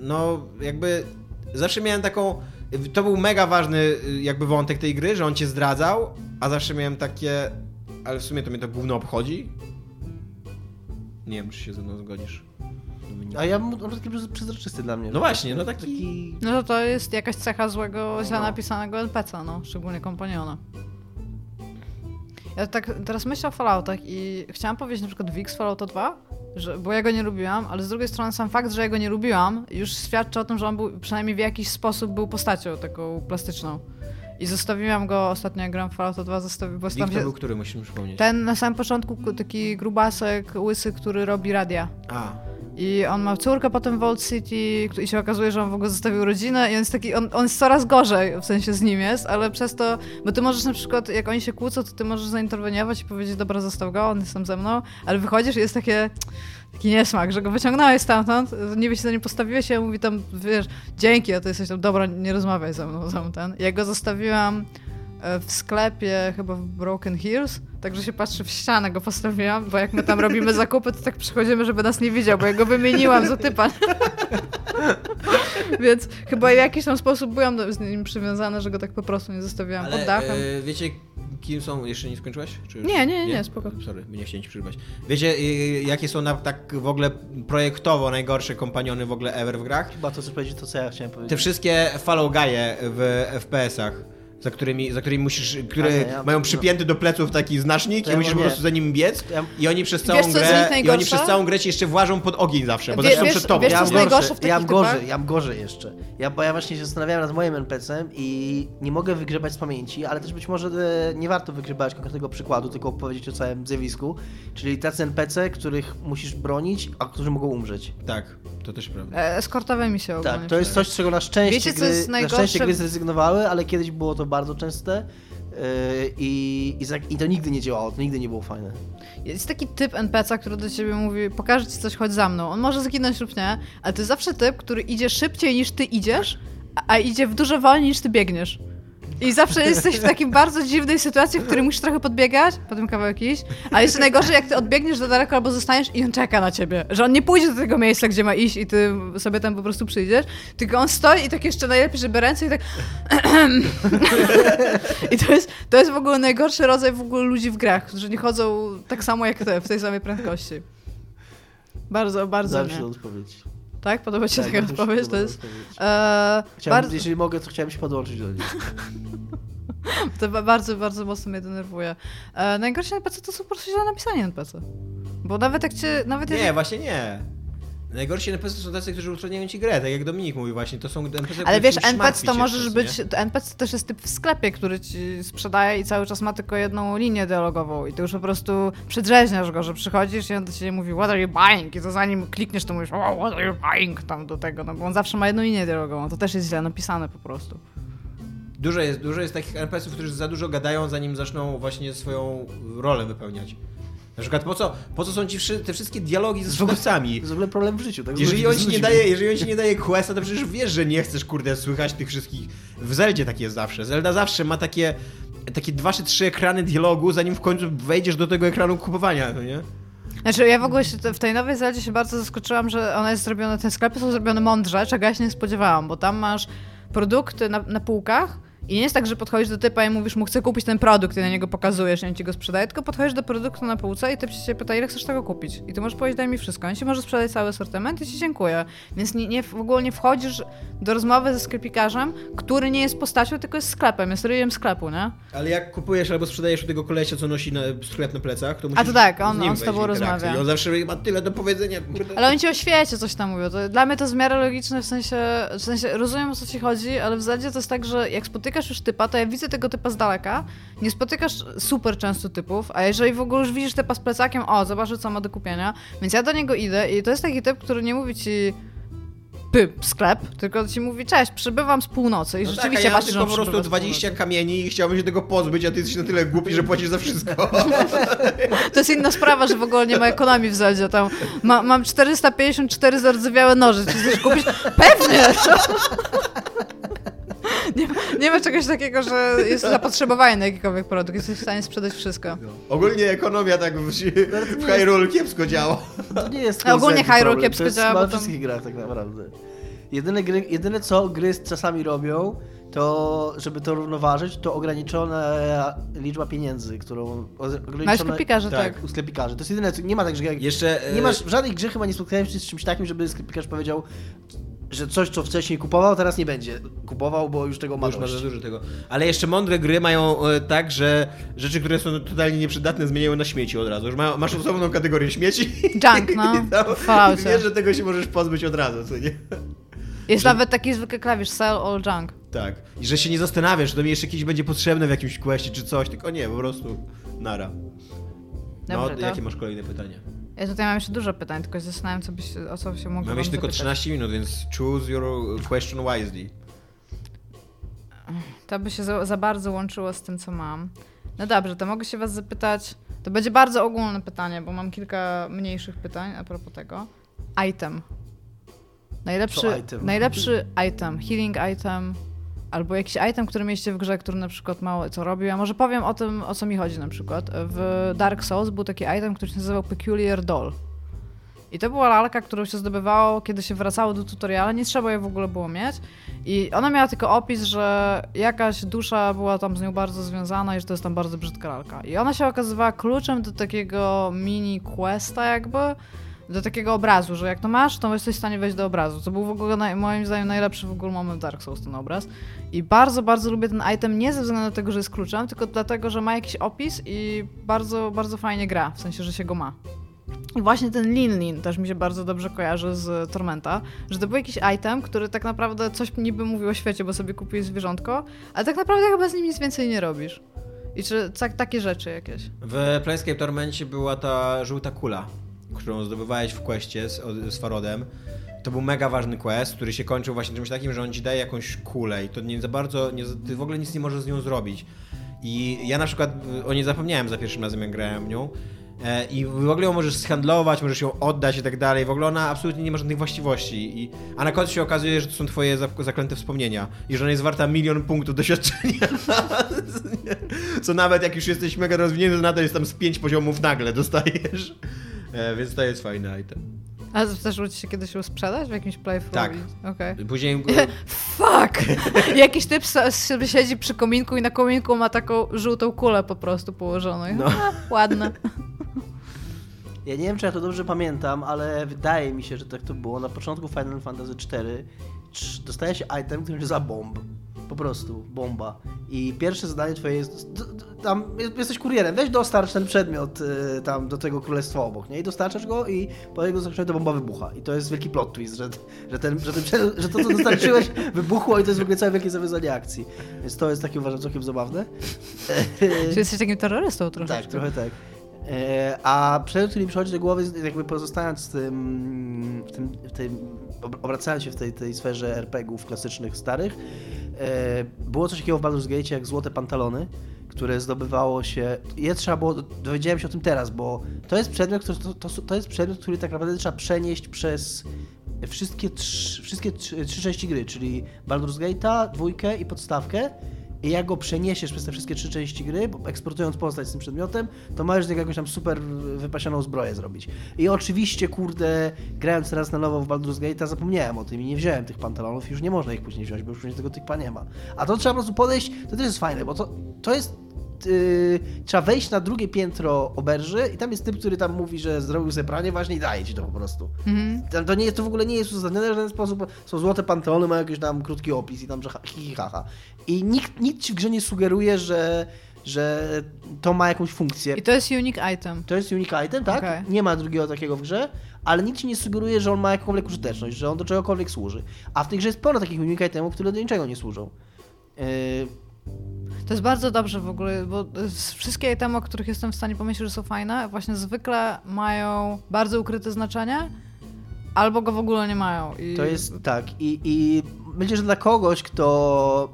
no, jakby zawsze miałem taką. To był mega ważny y, jakby wątek tej gry, że on cię zdradzał, a zawsze miałem takie. Ale w sumie to mnie to gówno obchodzi. Nie wiem, czy się ze mną zgodzisz. A ja on był taki przez- przezroczysty dla mnie. No właśnie, no taki. Taki... No to to jest jakaś cecha złego, źle No. napisanego NPC-a, no. Szczególnie kompaniona. Ja tak teraz myślę o Falloutach i chciałam powiedzieć na przykład Vix Fallouta 2, że, bo ja go nie lubiłam, ale z drugiej strony sam fakt, że ja go nie lubiłam, już świadczy o tym, że on był, przynajmniej w jakiś sposób był postacią taką plastyczną. I zostawiłam go ostatnio, jak grałem w Fallouta 2, zostawi, bo Wiktor się... był który, musimy przypomnieć. Ten na samym początku ku- taki grubasek, łysy, który robi radia. A, I on ma córkę potem w Vault City i się okazuje, że on w ogóle zostawił rodzinę i on jest taki, on, on jest coraz gorzej, w sensie z nim jest, ale przez to, bo ty możesz na przykład, jak oni się kłócą, to ty możesz zainterweniować i powiedzieć, dobra, zostaw go, on jest tam ze mną, ale wychodzisz i jest takie, taki niesmak, że go wyciągnąłeś stamtąd, nie wiesz, za nim postawiłeś się, mówi tam, wiesz, dzięki, a ty jesteś tam, dobra, nie rozmawiaj ze mną, za ten. Ja go zostawiłam w sklepie, chyba w Broken Hills, także się patrzy w ścianę, go postawiłam, bo jak my tam robimy [LAUGHS] zakupy, to tak przychodzimy, żeby nas nie widział, bo ja go wymieniłam za typa. [LAUGHS] Więc chyba w jakiś tam sposób byłam z nim przywiązana, że go tak po prostu nie zostawiłam ale pod dachem. e, wiecie, kim są. Jeszcze nie skończyłaś? Czy już? Nie, nie, nie, spoko. Sorry, nie chciałem ci przerwać. Wiecie, e, jakie są na, tak w ogóle projektowo najgorsze kompaniony w ogóle ever w grach? Chyba to, co powiedzieć, to co ja chciałem powiedzieć. Te wszystkie follow guy'e w FPS-ach. Za którymi, za którymi musisz, które ja- mają przypięty do pleców taki znacznik To i ja musisz po nie. prostu za nim biec Ja- i oni przez Wiesz, całą co jest w nich grę i oni przez całą grę ci jeszcze włażą pod ogień zawsze, bo wiesz- przed tobą. wiesz, Ja mam gorsze, w ja mam gorzej, ja mam gorzej jeszcze. Ja, bo ja właśnie się zastanawiałem nad moim NPC-em i nie mogę wygrzebać z pamięci, ale też być może e, nie warto wygrzebać konkretnego przykładu, tylko powiedzieć o całym zjawisku. Czyli tacy NPC, których musisz bronić, a którzy mogą umrzeć. Tak, to też prawda. E, Eskortowymi się ogólnie. Tak, to jest coś, z czego na szczęście, Wiecie, co gry, na najgorsze? szczęście gry zrezygnowały, ale kiedyś było to bardzo częste. yy, I, i, za- I to nigdy nie działało, to nigdy nie było fajne. Jest taki typ NPC, który do ciebie mówi, pokażę ci coś, chodź za mną. On może zginąć lub nie, ale to jest zawsze typ, który idzie szybciej niż ty idziesz, a idzie w dużo wolniej niż ty biegniesz. I zawsze jesteś w takiej bardzo dziwnej sytuacji, w której musisz trochę podbiegać, potem kawałek iść, a jeszcze najgorzej, jak ty odbiegniesz za daleko albo zostaniesz i on czeka na ciebie. Że on nie pójdzie do tego miejsca, gdzie ma iść i ty sobie tam po prostu przyjdziesz, tylko on stoi i tak jeszcze najlepiej, żeby ręce i tak... [CLEARS THROAT] I to jest, to jest w ogóle najgorszy rodzaj w ogóle ludzi w grach, którzy nie chodzą tak samo jak ty, w tej samej prędkości. Bardzo, bardzo Zawsze nie. odpowiedź. Tak? Podoba ci się Tak, taka odpowiedź? To jest... E, Chciałem, bardzo, Jeżeli mogę, to chciałem się podłączyć do nich. [LAUGHS] to ba- bardzo, bardzo mocno mnie denerwuje. E, najgorsze NPC to są po prostu źle napisani NPC. Bo nawet jak cię... Nawet Nie, jeżeli... właśnie nie. Najgorsi NPC są tacy, którzy utrudniają ci grę, tak jak Dominik mówi właśnie, to są NPC, Ale wiesz, NPC to możesz być. nie? to NPC to też jest typ w sklepie, który ci sprzedaje i cały czas ma tylko jedną linię dialogową. I ty już po prostu przedrzeźniasz go, że przychodzisz i on do ciebie mówi, What are you buying? I to zanim klikniesz, to mówisz, oh, What are you buying? tam do tego. No bo on zawsze ma jedną linię dialogową. To też jest źle napisane po prostu. Dużo jest, dużo jest takich NPC-ów, którzy za dużo gadają, zanim zaczną właśnie swoją rolę wypełniać. Na przykład po co, po co są ci wszy- te wszystkie dialogi ze sprzedawcami? To jest w ogóle problem w życiu. Tak? Jeżeli on, ci nie daje, jeżeli on ci nie daje questa, to przecież wiesz, że nie chcesz, kurde, słychać tych wszystkich. W Zeldzie tak jest zawsze. Zelda zawsze ma takie, takie dwa czy trzy ekrany dialogu, zanim w końcu wejdziesz do tego ekranu kupowania, no nie? Znaczy, ja w ogóle się, w tej nowej Zeldzie się bardzo zaskoczyłam, że ona jest zrobiona, te sklepy są zrobione mądrze, czego ja się nie spodziewałam, bo tam masz produkty na, na półkach i nie jest tak, że podchodzisz do typa i mówisz mu, chcę kupić ten produkt i na niego pokazujesz i on ci go sprzedaje, tylko podchodzisz do produktu na półce i typ się pyta, ile chcesz tego kupić? I ty możesz powiedzieć, daj mi wszystko. On ci może sprzedać cały asortyment i ci dziękuję. Więc nie, nie, w ogóle nie wchodzisz do rozmowy ze sklepikarzem, który nie jest postacią, tylko jest sklepem, jest ryjem sklepu, nie? Ale jak kupujesz albo sprzedajesz u tego kolesia, co nosi na, sklep na plecach, to musisz to tak, on- z nim on z tobą rozmawia. I on zawsze ma tyle do powiedzenia. Ale oni ci o świecie coś tam mówią. To, dla mnie to jest w miarę logiczne, w sensie, w sensie rozumiem o co ci chodzi, ale w zasadzie to jest tak, że jak spotykasz już typa, to ja widzę tego typa z daleka, nie spotykasz super często typów, a jeżeli w ogóle już widzisz typa z plecakiem, o, zobaczę co ma do kupienia, więc ja do niego idę i to jest taki typ, który nie mówi ci py, sklep, tylko ci mówi, cześć, przybywam z północy i No tak, rzeczywiście ja mam patrzysz, po prostu przybywa z 20 północy. kamieni i chciałbym się tego pozbyć, a ty jesteś na tyle głupi, że płacisz za wszystko. [LAUGHS] To jest inna sprawa, że w ogóle nie ma ekonomii w Zeldzie. Tam ma, mam 454 zardzewiałe noże. Czy chcesz kupić? Pewnie! Nie, nie ma czegoś takiego, że jest zapotrzebowanie na jakikolwiek produkt. Jesteś w stanie sprzedać wszystko. Ogólnie ekonomia tak w, w Hyrule kiepsko działa. To nie jest A ogólnie Hyrule kiepsko to jest działa, tam- wszystkich grach tak naprawdę. Jedyne, gry, jedyne co gry czasami robią, to żeby to równoważyć, to ograniczona liczba pieniędzy, którą... Masz Ograniczone... sklepikarzy, tak. tak. U sklepikarzy. To jest jedyne, co nie ma tak, że jak Jeszcze... Nie e, masz w żadnej grze chyba nie spotkałem się z czymś takim, żeby sklepikarz powiedział, że coś, co wcześniej kupował, teraz nie będzie kupował, bo już tego ma Już ma za dużo tego. Ale jeszcze mądre gry mają e, tak, że rzeczy, które są totalnie nieprzydatne, zmieniają na śmieci od razu. Już ma, masz osobną kategorię śmieci. [LAUGHS] Junk, no, I tam- i Wiesz, że tego się możesz pozbyć od razu, co nie? Jest Że- nawet taki zwykły klawisz, sell all junk. Tak. I że się nie zastanawiasz, że to mi jeszcze kiedyś będzie potrzebne w jakimś questie czy coś, tylko nie, po prostu nara. No, Dobrze, to- jakie masz kolejne pytanie? Ja tutaj mam jeszcze dużo pytań, tylko się zastanawiam, co byś, o co się mogło Mamy wam jeszcze tylko zapytać. 13 minut, więc choose your question wisely. To by się za, za bardzo łączyło z tym, co mam. No dobrze, to mogę się was zapytać. To będzie bardzo ogólne pytanie, bo mam kilka mniejszych pytań a propos tego. Item. Najlepszy, Co item? najlepszy item, healing item, albo jakiś item, który mieliście w grze, który na przykład mało co robił. Ja może powiem o tym, o co mi chodzi na przykład. W Dark Souls był taki item, który się nazywał Peculiar Doll. I to była lalka, którą się zdobywało, kiedy się wracało do tutoriala. Nie trzeba jej w ogóle było mieć. I ona miała tylko opis, że jakaś dusza była tam z nią bardzo związana i że to jest tam bardzo brzydka lalka. I ona się okazywała kluczem do takiego mini questa jakby, do takiego obrazu, że jak to masz, to jesteś w stanie wejść do obrazu. To był w ogóle naj, moim zdaniem najlepszy w ogóle moment Dark Souls ten obraz. I bardzo, bardzo lubię ten item nie ze względu na tego, że jest kluczem, tylko dlatego, że ma jakiś opis i bardzo, bardzo fajnie gra, w sensie, że się go ma. I właśnie ten Lin Lin też mi się bardzo dobrze kojarzy z Tormenta, że to był jakiś item, który tak naprawdę coś niby mówił o świecie, bo sobie kupiłeś zwierzątko, ale tak naprawdę chyba z nim nic więcej nie robisz. I czy tak, takie rzeczy jakieś? W Planescape Tormencie była ta żółta kula, którą zdobywałeś w questie z, z Farodem. To był mega ważny quest, który się kończył właśnie czymś takim, że on ci daje jakąś kulę i to nie za bardzo, nie, ty w ogóle nic nie możesz z nią zrobić. I ja na przykład o niej zapomniałem za pierwszym razem, jak grałem nią. E, I w ogóle ją możesz shandlować, możesz ją oddać i tak dalej. W ogóle ona absolutnie nie ma żadnych właściwości. I, a na końcu się okazuje, że to są twoje zaklęte wspomnienia. I że ona jest warta milion punktów doświadczenia. [LAUGHS] Co nawet jak już jesteś mega rozwinięty, to nadal jest tam z pięć poziomów nagle dostajesz. E, więc to jest fajny item. A zdarzyło ci się kiedyś ją sprzedać w jakimś playthrough? Tak. Okay. Później... [LAUGHS] Fuck! Jakiś typ sobie siedzi przy kominku i na kominku ma taką żółtą kulę po prostu położoną. No. ładne. Ja nie wiem, czy ja to dobrze pamiętam, ale wydaje mi się, że tak to było. Na początku Final Fantasy IV dostaje się item, który nazywa bomb. Po prostu, bomba. I pierwsze zadanie twoje jest, tam jesteś kurierem, weź dostarcz ten przedmiot y, tam do tego królestwa obok, nie? I dostarczasz go i po jego zakończeniu to bomba wybucha. I to jest wielki plot twist, że, że, ten, że, ten, że to, co dostarczyłeś, [LAUGHS] wybuchło i to jest w ogóle całe wielkie zawiązanie akcji. Więc to jest takie, uważam, całkiem zabawne. Czy jesteś takim terrorystą trochę? Tak, trochę tak. E, a który mi przychodzi do głowy, jakby pozostając w tym, w tym, w tym obracając się w tej, tej sferze RPGów klasycznych, starych, e, było coś takiego w Baldur's Gate jak złote pantalony, które zdobywało się. Je trzeba było. Dowiedziałem się o tym teraz, bo to jest przedmiot, to, to, to jest przedmiot, który tak naprawdę trzeba przenieść przez wszystkie, trzy, wszystkie trzy, trzy części gry, czyli Baldur's Gate'a, dwójkę i podstawkę i jak go przeniesiesz przez te wszystkie trzy części gry, eksportując postać z tym przedmiotem, to możesz niego jakąś tam super wypasioną zbroję zrobić. I oczywiście, kurde, grając teraz na nowo w Baldur's Gate, zapomniałem o tym i nie wziąłem tych pantalonów, już nie można ich później wziąć, bo już później tego typa nie ma. A to trzeba po prostu podejść, to też jest fajne, bo to, to jest Yy, trzeba wejść na drugie piętro oberży i tam jest typ, który tam mówi, że zrobił zebranie, właśnie i daje ci to po prostu. Mm-hmm. To, nie jest, to w ogóle nie jest uzasadnione w żaden sposób. Są złote panteony, mają jakiś tam krótki opis i tam, że hi, hi, ha, ha. I nikt, nikt ci w grze nie sugeruje, że że to ma jakąś funkcję. I to jest unique item. To jest unique item, tak? Okay. Nie ma drugiego takiego w grze, ale nikt ci nie sugeruje, że on ma jakąkolwiek użyteczność, że on do czegokolwiek służy. A w tej grze jest pełno takich unique itemów, które do niczego nie służą. Yy, to jest bardzo dobrze w ogóle, bo wszystkie itemy, o których jestem w stanie pomyśleć, że są fajne, właśnie zwykle mają bardzo ukryte znaczenie, albo go w ogóle nie mają. I... To jest tak. I, I myślę, że dla kogoś, kto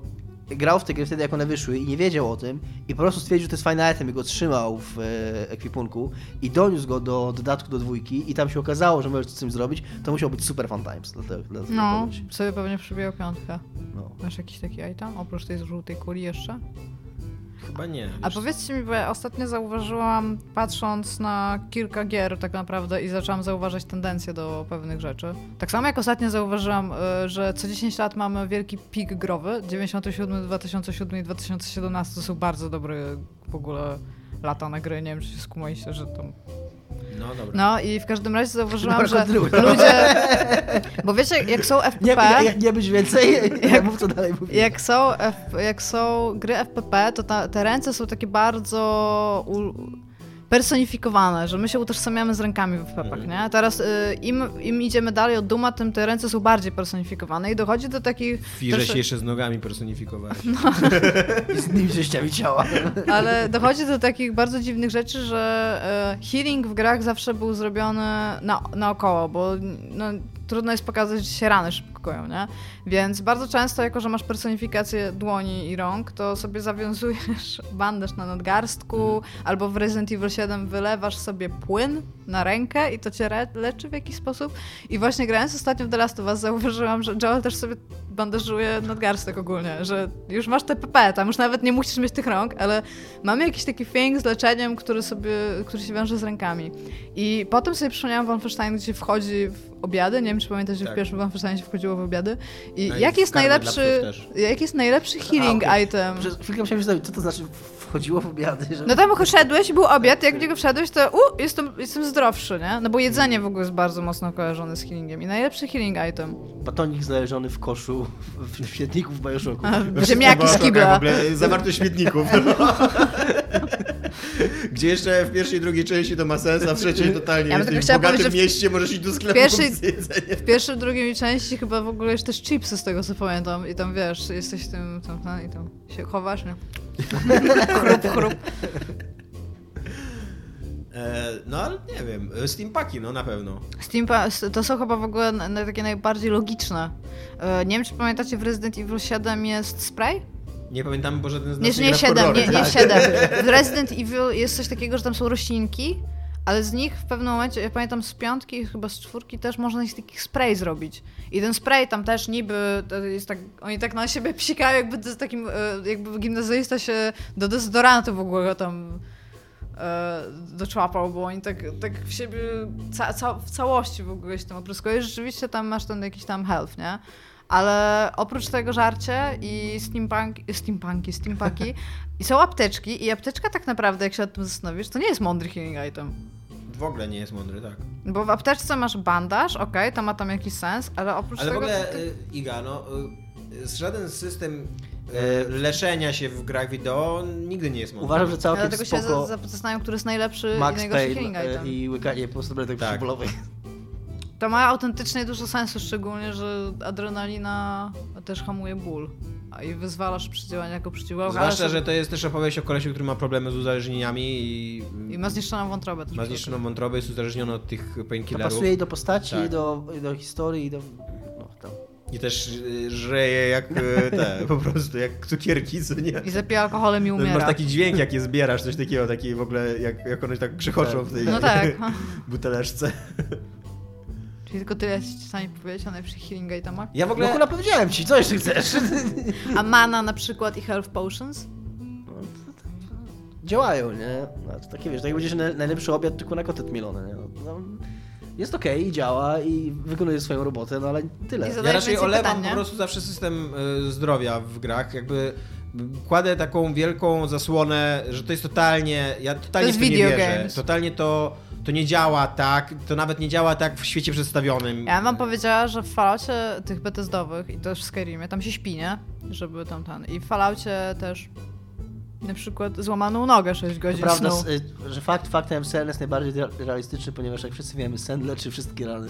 grał w te gry wtedy, jak one wyszły i nie wiedział o tym i po prostu stwierdził, że to jest fajny item i go trzymał w e, ekwipunku i doniósł go do dodatku do dwójki i tam się okazało, że możesz coś z tym zrobić, to musiał być super fun times dla, tego, dla No, sobie pewnie przybijał piątkę. No. Masz jakiś taki item, oprócz tej żółtej kuli jeszcze? Chyba nie. A powiedzcie mi, bo ja ostatnio zauważyłam, patrząc na kilka gier tak naprawdę i zaczęłam zauważać tendencje do pewnych rzeczy. Tak samo jak ostatnio zauważyłam, y, że co 10 lat mamy wielki pik growy. 97, 2007 i 2017 to są bardzo dobre w ogóle lata na gry. Nie wiem, czy się skumaliście, że to no, dobra. No i w każdym razie zauważyłam, że ludzie... [LAUGHS] Bo wiecie, jak są FPP... Nie, nie, nie być więcej, [LAUGHS] jak, mów co dalej mówię. Jak są, jak są gry FPP, to ta, te ręce są takie bardzo... U personifikowane, że my się utożsamiamy z rękami w pepach, mm. nie? Teraz y, im, im idziemy dalej od Duma, tym te ręce są bardziej personifikowane i dochodzi do takich... Firze też... się jeszcze z nogami personifikować. No. [LAUGHS] I z innymi częściami ciała. [LAUGHS] Ale dochodzi do takich bardzo dziwnych rzeczy, że y, healing w grach zawsze był zrobiony na, naokoło, bo no, trudno jest pokazać, że się rany szybko koją, nie? Więc bardzo często, jako że masz personifikację dłoni i rąk, to sobie zawiązujesz [LAUGHS] bandaż na nadgarstku, mhm. albo w Resident Evil 7 wylewasz sobie płyn na rękę i to cię leczy w jakiś sposób. I właśnie grając ostatnio w The Last of Us zauważyłam, że Joel też sobie bandażuje nadgarstek ogólnie, że już masz TPP, tam już nawet nie musisz mieć tych rąk, ale mamy jakiś taki thing z leczeniem, który sobie, który się wiąże z rękami. I potem sobie przypomniałam Wolfenstein, gdzie wchodzi w obiady, nie wiem czy pamiętasz, że tak. w pierwszym Wolfensteinie się wchodziło w obiady. I No i jaki jest najlepszy, jaki jest najlepszy healing A, okej. item? Chwilkę musiałem się co to znaczy wchodziło w obiady, że... No tam szedłeś, był obiad, jak w niego wszedłeś, to u, jestem, jestem zdrowszy, nie? No bo jedzenie w ogóle jest bardzo mocno kojarzone z healingiem. I najlepszy healing item. Batonik znaleziony w koszu w, w świetniku w Bajoszoku. A, Ziemniaki z W kibla. ogóle zawartość śmietników. [LAUGHS] [LAUGHS] Gdzie jeszcze w pierwszej i drugiej części to ma sens, a w trzeciej totalnie Ja bym tylko jesteś w bogatym w- mieście, możesz iść do sklepu pierwszej-. W pierwszej, drugiej części chyba w ogóle jest też chipsy z tego co pamiętam. I tam wiesz, jesteś tym, tam, tam i tam się chowasz, nie? [LAUGHS] chrup, chrup. E, no ale nie wiem, e, steampaki no na pewno. Steampa to są chyba w ogóle takie najbardziej logiczne. E, nie wiem, czy pamiętacie, w Resident Evil 7 jest spray? Nie pamiętamy, bo żaden z nas Nie, nie, nie gra w 7, nie, horrory. nie 7. [LAUGHS] W Resident Evil jest coś takiego, że tam są roślinki, ale z nich w pewnym momencie, ja pamiętam z piątki, chyba z czwórki też można z takich spray zrobić. I ten spray tam też niby, jest tak, oni tak na siebie psikają, jakby to takim, e, jakby gimnazyjsta się do dezodorantu w ogóle go tam e, doczłapał, bo oni tak, tak w siebie ca, ca, w całości w ogóle się tam opryskują i rzeczywiście tam masz ten jakiś tam health, nie? Ale oprócz tego żarcie i steampunk, steampunki, steampaki [LAUGHS] i są apteczki i apteczka tak naprawdę, jak się nad tym zastanowisz, to nie jest mądry healing item. W ogóle nie jest mądry, tak. Bo w apteczce masz bandaż, okej, to ma tam jakiś sens, ale oprócz Ale w tego... ogóle, to- y, Iga, no, y, żaden system y, leszenia się w grach wideo nigdy nie jest mądry. Uważam, że całkiem dlatego się spoko za- zastanawiam, który jest najlepszy i Max najgorszy Payne healing item. i łykanie po prostu Tak. przeciwbólowych. To ma autentycznie dużo sensu, szczególnie, że adrenalina też hamuje ból. A i wyzwalasz przeciwdziałanie jako przeciwbólowe. Zwłaszcza, że to jest też opowieść o kolesiu, który ma problemy z uzależnieniami i, I ma zniszczoną wątrobę też. ma zniszczoną wątrobę, jest uzależniony od tych To painkillerów. pasuje i do postaci, Tak. i, do, i do historii, i do... No, tam. I też y, żreje jak y, [LAUGHS] te, po prostu, jak cukierki, co nie? I zapija alkoholem i umiera. Masz taki dźwięk, jak je zbierasz, coś takiego, taki w ogóle, jak, jak one tak przechodzą w tej No tak. [LAUGHS] buteleczce. [LAUGHS] Czyli tylko tyle ci czasami powiedzieć o najlepszych healing itemach. Ja w No ogóle... kurwa powiedziałem ci, co jeszcze chcesz? [LAUGHS] A mana na przykład i health potions? Działają, nie? No, to takie wiesz, tak jak będziesz na- najlepszy obiad tylko na kotet mielony, nie? No, no, jest okej, i działa i wykonuje swoją robotę, no ale tyle. Ja raczej olewam pytań, po prostu zawsze system y, zdrowia w grach, jakby kładę taką wielką zasłonę, że to jest totalnie, ja totalnie jest w to nie wierzę. games. Totalnie to, to nie działa tak, to nawet nie działa tak w świecie przedstawionym. Ja wam powiedziała, że w Falloutie tych Bethesdowych i też w Skyrimie tam się śpi, nie? Żeby tam ten. I w Falloutie też na przykład złamaną nogę 6 To godzin prawda, snu. y, że fakt faktem sen jest najbardziej rea- realistyczny, ponieważ jak wszyscy wiemy, sen leczy wszystkie rany.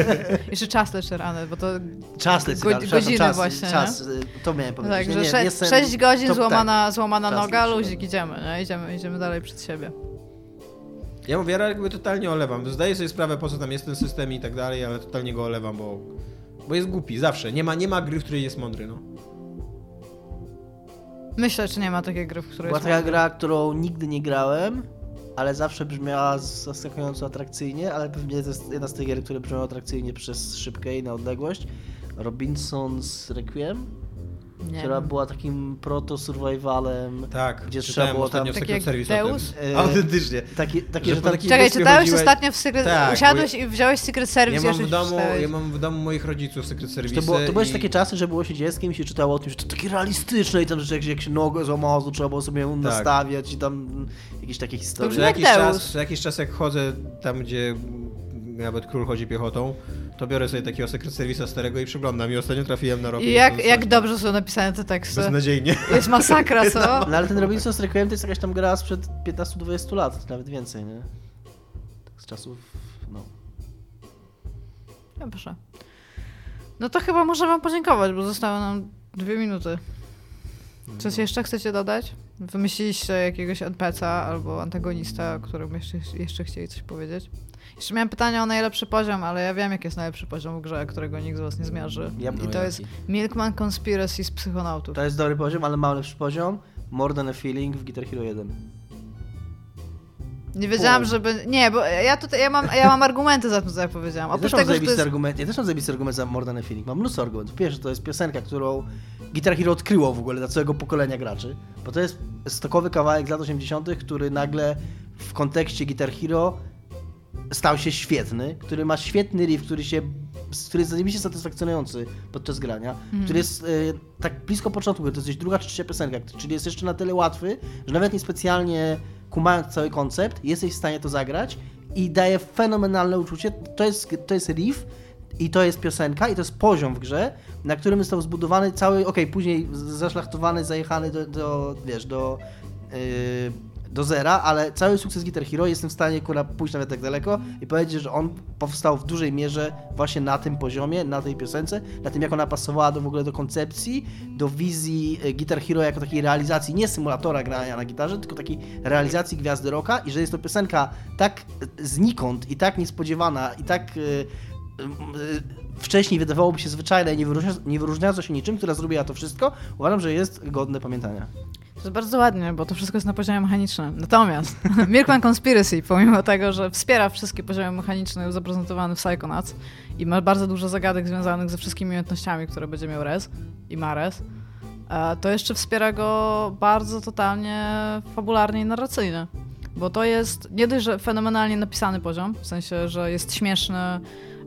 [LAUGHS] Jeszcze czas leczy rany, bo to Czas leczy Go- rany, godziny czas, właśnie, czas, y, to miałem powiedzieć. tak, Nie, że nie, sze- nie sen, 6 godzin to- złamana, złamana Czas noga, luzik, idziemy, nie? Idziemy, idziemy dalej przed siebie. Ja mówię, ja jakby totalnie olewam. Zdaję sobie sprawę, po co tam jest ten system i tak dalej, ale totalnie go olewam, bo, bo jest głupi, zawsze. Nie ma, nie ma gry, w której jest mądry, no. Myślę, czy nie ma takiej gry, w której Była taka gra, którą nigdy nie grałem, ale zawsze brzmiała zaskakująco atrakcyjnie, ale pewnie to jest jedna z tych gier, które brzmią atrakcyjnie przez szybkę i na odległość. Robinson's Requiem, Nie która wiem. była takim proto-survivalem. Tak, Gdzie trzeba było tam- Secret jak Deus? E, Autentycznie. Takie, takie Że tam, Czekaj, wyspie czytałeś chodziłeś- ostatnio w Secret... Tak, Usiadłeś bo- i wziąłeś Secret Service Ja mam, w domu, ja mam w domu moich rodziców Secret Service. to, było, to były i... takie czasy, że było się dzieckiem i się czytało o tym, że to takie realistyczne i tam, że jak, się- jak się nogę złamało, to trzeba było sobie ją Tak. nastawiać i tam jakieś takie historie. Jak jakiś, Deus. czas, jakiś czas jak chodzę tam, gdzie nawet król chodzi piechotą, to biorę sobie takiego Secret Service'a starego i przeglądam. I ostatnio trafiłem na rok. I jak, jak dobrze są napisane te teksty. Beznadziejnie. Jest masakra, [LAUGHS] co? No ale ten Robinson Requiem to jest jakaś tam gra sprzed 15-20 lat, nawet więcej, nie? Tak z czasów, no. Dobrze. No to chyba muszę wam podziękować, bo zostały nam dwie minuty. Coś jeszcze chcecie dodać? Wymyśliliście jakiegoś NPC-a albo antagonista, o którym jeszcze, jeszcze chcieli coś powiedzieć? Jeszcze miałem pytanie o najlepszy poziom, ale ja wiem, jaki jest najlepszy poziom w grze, którego nikt z was nie zmierzy. Ja- I to jaki? jest Milkman Conspiracy z psychonautów. To jest dobry poziom, ale mam lepszy poziom. More than a feeling w Guitar Hero 1. Nie wiedziałam, żeby... Nie, bo ja tutaj, ja mam, ja mam argumenty za tym, co ja powiedziałam. Ja Oprócz też, mam tego, jest... argument, ja też mam zajebisty argument za More than a feeling. Mam mnóstwo argumentów. Pierwszy to jest piosenka, którą Guitar Hero odkryło w ogóle dla całego pokolenia graczy. Bo to jest stokowy kawałek z lat 80., który nagle w kontekście Guitar Hero stał się świetny, który ma świetny riff, który się który jest zajebiście satysfakcjonujący podczas grania, który jest y, tak blisko początku, to jest druga czy trzecia piosenka, czyli jest jeszcze na tyle łatwy, że nawet niespecjalnie kumając cały koncept, jesteś w stanie to zagrać i daje fenomenalne uczucie. To jest, to jest riff, i to jest piosenka, i to jest poziom w grze, na którym został zbudowany cały, okej, później z- zaszlachtowany, zajechany do, do wiesz, do, yy, do zera, ale cały sukces Guitar Hero jestem w stanie kurwa, pójść nawet tak daleko i powiedzieć, że on powstał w dużej mierze właśnie na tym poziomie, na tej piosence, na tym jak ona pasowała do, w ogóle do koncepcji, do wizji e, Guitar Hero jako takiej realizacji, nie symulatora grania na gitarze, tylko takiej realizacji gwiazdy rocka i że jest to piosenka tak znikąd i tak niespodziewana i tak e, wcześniej wydawałoby się zwyczajne nie, wyróżnia, nie wyróżniająca się niczym, która zrobiła to wszystko, uważam, że jest godne pamiętania. To jest bardzo ładnie, bo to wszystko jest na poziomie mechanicznym. Natomiast [LAUGHS] Milkman Conspiracy, pomimo tego, że wspiera wszystkie poziomy mechaniczne zaprezentowane w Psychonauts i ma bardzo dużo zagadek związanych ze wszystkimi umiejętnościami, które będzie miał Rez i ma Rez, e, to jeszcze wspiera go bardzo totalnie fabularnie i narracyjnie. Bo to jest nie dość, że fenomenalnie napisany poziom, w sensie, że jest śmieszny,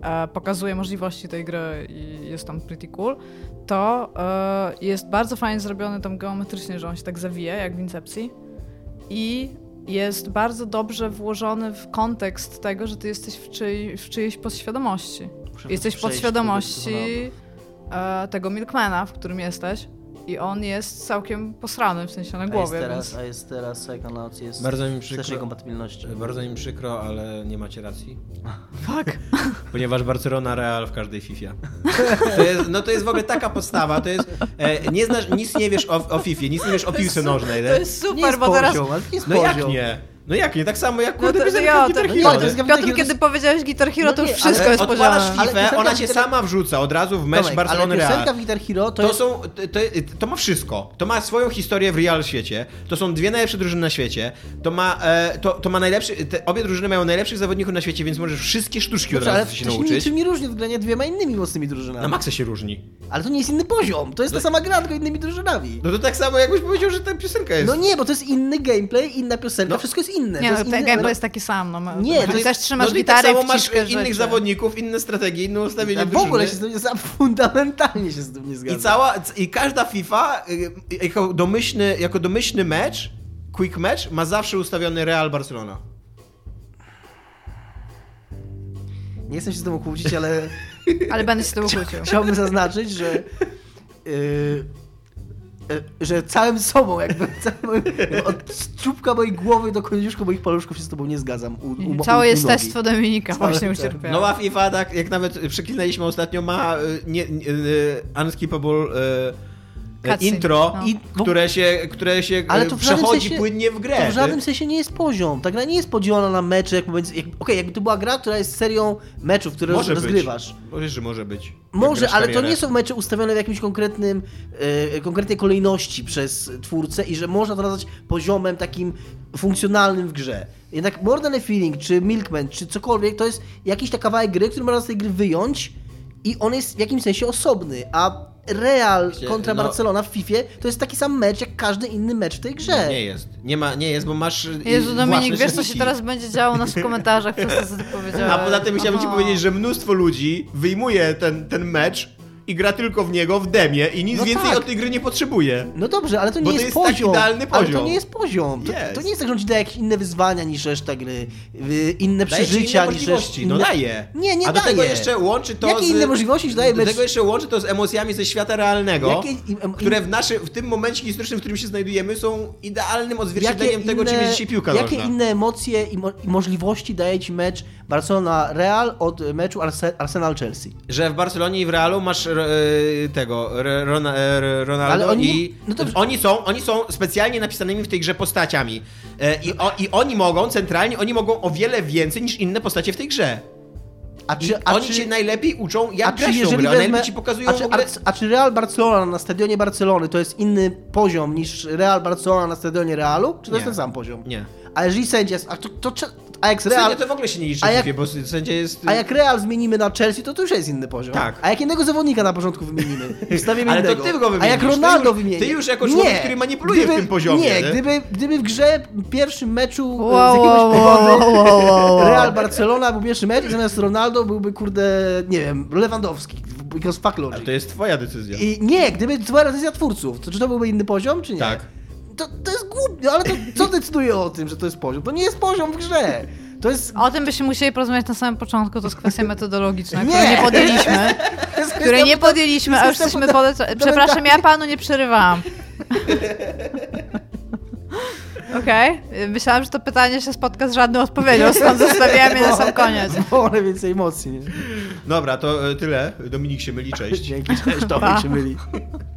e, pokazuje możliwości tej gry i jest tam pretty cool, to e, jest bardzo fajnie zrobiony tam geometrycznie, że on się tak zawija, jak w Incepcji. I jest bardzo dobrze włożony w kontekst tego, że ty jesteś w, czyj, w czyjejś podświadomości. Muszę Jesteś w podświadomości tego, e, tego Milkmana, w którym jesteś. I on jest całkiem posrany, w sensie na A jest głowie, teraz, więc... a jest teraz Psychonauts, jest Bardzo mi w przykro. wstecznej kompatybilności. Bardzo mi przykro, ale nie macie racji. Fuck. [LAUGHS] Ponieważ Barcelona Real w każdej FIFA. To jest, no to jest w ogóle taka podstawa, to jest... E, nie znasz, nic nie wiesz o, o FIFA, nic nie wiesz o piłce nożnej. To jest super, bo teraz... No jak nie? No jak nie? Tak samo jak No kurde to, piosenka ja, Guitar to, Hero. to jest Piotr, Guitar kiedy powiedziałeś Guitar Hero, No to już nie, wszystko ale jest Odpalasz podzielone. Ale FIFA, piosenka ona cię Guitar- sama wrzuca od razu w mecz Barcelony ale Real. piosenka w Guitar Hero to, To, jest... są, to, to, to ma wszystko. To ma swoją historię w real świecie. To są dwie najlepsze drużyny na świecie. To ma, e, to, to ma najlepszy, te, obie drużyny mają najlepszych zawodników na świecie, więc możesz wszystkie sztuczki od ale razu się to się nauczyć. niczym nie różni grania dwiema innymi mocnymi drużynami. Na maksa się różni. Ale to nie jest inny poziom, to jest ta sama gra, tylko innymi drużynami. No to tak samo jakbyś powiedział, że ta piosenka jest. No nie, bo to jest inny gameplay, inna piosenka, No. wszystko jest inne. Nie, to no, jest ten inny- gameplay jest taki sam. No, Nie, to ty jest- też trzymasz no tak gitarę samo i masz innych rzeczy. zawodników, inne strategie, inne ustawienie Ja w ogóle się z tym nie, [LAUGHS] fundamentalnie się z tym nie zgadzam. I cała, i każda FIFA y, jako domyślny, jako domyślny mecz, quick match, ma zawsze ustawiony Real Barcelona. Nie chcę się z tym kłócić, ale Ale będę się z tego kłócił. chciałbym zaznaczyć, że yy, że całym sobą, jakby, [LAUGHS] całym, od czubka mojej głowy do końcówka moich paluszków się z tobą nie zgadzam. U, u, Całe u jestestwo Dominika Całe właśnie tak. ucierpiało. Nowa FIFA, tak jak nawet przeklinaliśmy ostatnio, ma y, nie, nie, y, unskippable y, Cutscene, intro, no. i, które się, które się Ale y, to przechodzi sensie- płynnie w grę. To w żadnym sensie nie jest poziom. Ta gra nie jest podzielona na mecze. Jak, jak, Okej, jakby to była gra, która jest serią meczów, które może rozgrywasz. Być. Możesz, że może być. Może, ale to karierę. nie są mecze ustawione w jakimś konkretnym, e, konkretnej kolejności przez twórcę i że można to nazwać poziomem takim funkcjonalnym w grze. Jednak More Than a Feeling, czy Milkman, czy cokolwiek, to jest jakiś taki kawałek gry, który można z tej gry wyjąć i on jest w jakimś sensie osobny, a Real kontra no- Barcelona w FIFA to jest taki sam mecz, jak każdy inny mecz w tej grze. Nie jest. Nie, ma, nie jest, bo masz. y, Jezu, Dominik, wiesz co się teraz będzie działo nas w komentarzach przez to, co ty powiedziałeś. A poza tym chciałbym ci Aha. powiedzieć, że mnóstwo ludzi wyjmuje ten, ten mecz i gra tylko w niego w demie i nic No więcej tak. od tej gry nie potrzebuje. No dobrze, ale to nie Bo to jest, jest taki poziom. Ale to poziom. nie jest poziom. To, Jest. to nie jest tak, że on ci daje jakieś inne wyzwania niż reszta gry, inne Daje ci przeżycia inne niż możliwości. reszta. No daje. Nie, nie A do daje. tego jeszcze łączy to Jakie z... inne możliwości ci daje Do mecz? tego jeszcze łączy to z emocjami ze świata realnego, Jakie im- które w, naszy, w tym momencie historycznym, w którym się znajdujemy, są idealnym odzwierciedleniem tego, czym jest dzisiaj piłka jakie nożna. inne emocje i, mo i możliwości daje ci mecz Barcelona-Real od meczu Arse Arsenal-Chelsea? Że w Barcelonie i w Realu masz tego, re, Rona, e, Ronaldo oni- i no to- oni, są, oni są specjalnie napisanymi w tej grze postaciami. E, i, o, I oni mogą, centralnie, oni mogą o wiele więcej niż inne postacie w tej grze. A czy, a oni czy, cię najlepiej uczą, a jak czy w tą jeżeli grę. Wezmę, najlepiej ci pokazują a czy, ogóle... a, a czy Real Barcelona na stadionie Barcelony to jest inny poziom niż Real Barcelona na stadionie Realu? Czy to jest Nie. ten sam poziom? Nie. A jeżeli sędzia, a to, to, a jak Real, Sędzia to w ogóle się nie liczy A w jak- bo sędzia jest... a jak Real zmienimy na Chelsea, to to już jest inny poziom. Tak. A jak innego zawodnika na początku wymienimy, [LAUGHS] wstawimy Ale to innego. ty go A jak wymienisz, Ronaldo już- wymieni. ty już jako człowiek, który manipuluje w tym poziomie, Nie, nie? Gdyby, gdyby w grze w pierwszym meczu e, Wow, z jakiegoś wow, powodu wow, wow, wow, wow. [LAUGHS] Real Barcelona był pierwszy mecz i zamiast Ronaldo byłby kurde, nie wiem, Lewandowski. Because fuck Ale logic. to jest twoja decyzja. I nie, gdyby to była decyzja twórców, to czy to byłby inny poziom, czy nie? Tak. To, to jest głupie, ale to co decyduje o tym, że to jest poziom? To nie jest poziom w grze. To jest... O tym byśmy musieli porozmawiać na samym początku, to jest kwestia metodologiczna, Nie. której nie podjęliśmy. Której nie podjęliśmy, a już jesteśmy funda- po... Przepraszam, ja panu nie przerywałam. [LAUGHS] Okej, myślałam, że to pytanie się spotka z żadną odpowiedzią, stąd zostawiamy je na sam koniec. Wolę więcej emocji. Nie? Dobra, to e, tyle. Dominik się myli, cześć. [LAUGHS] Dzięki, cześć, to się myli. [LAUGHS]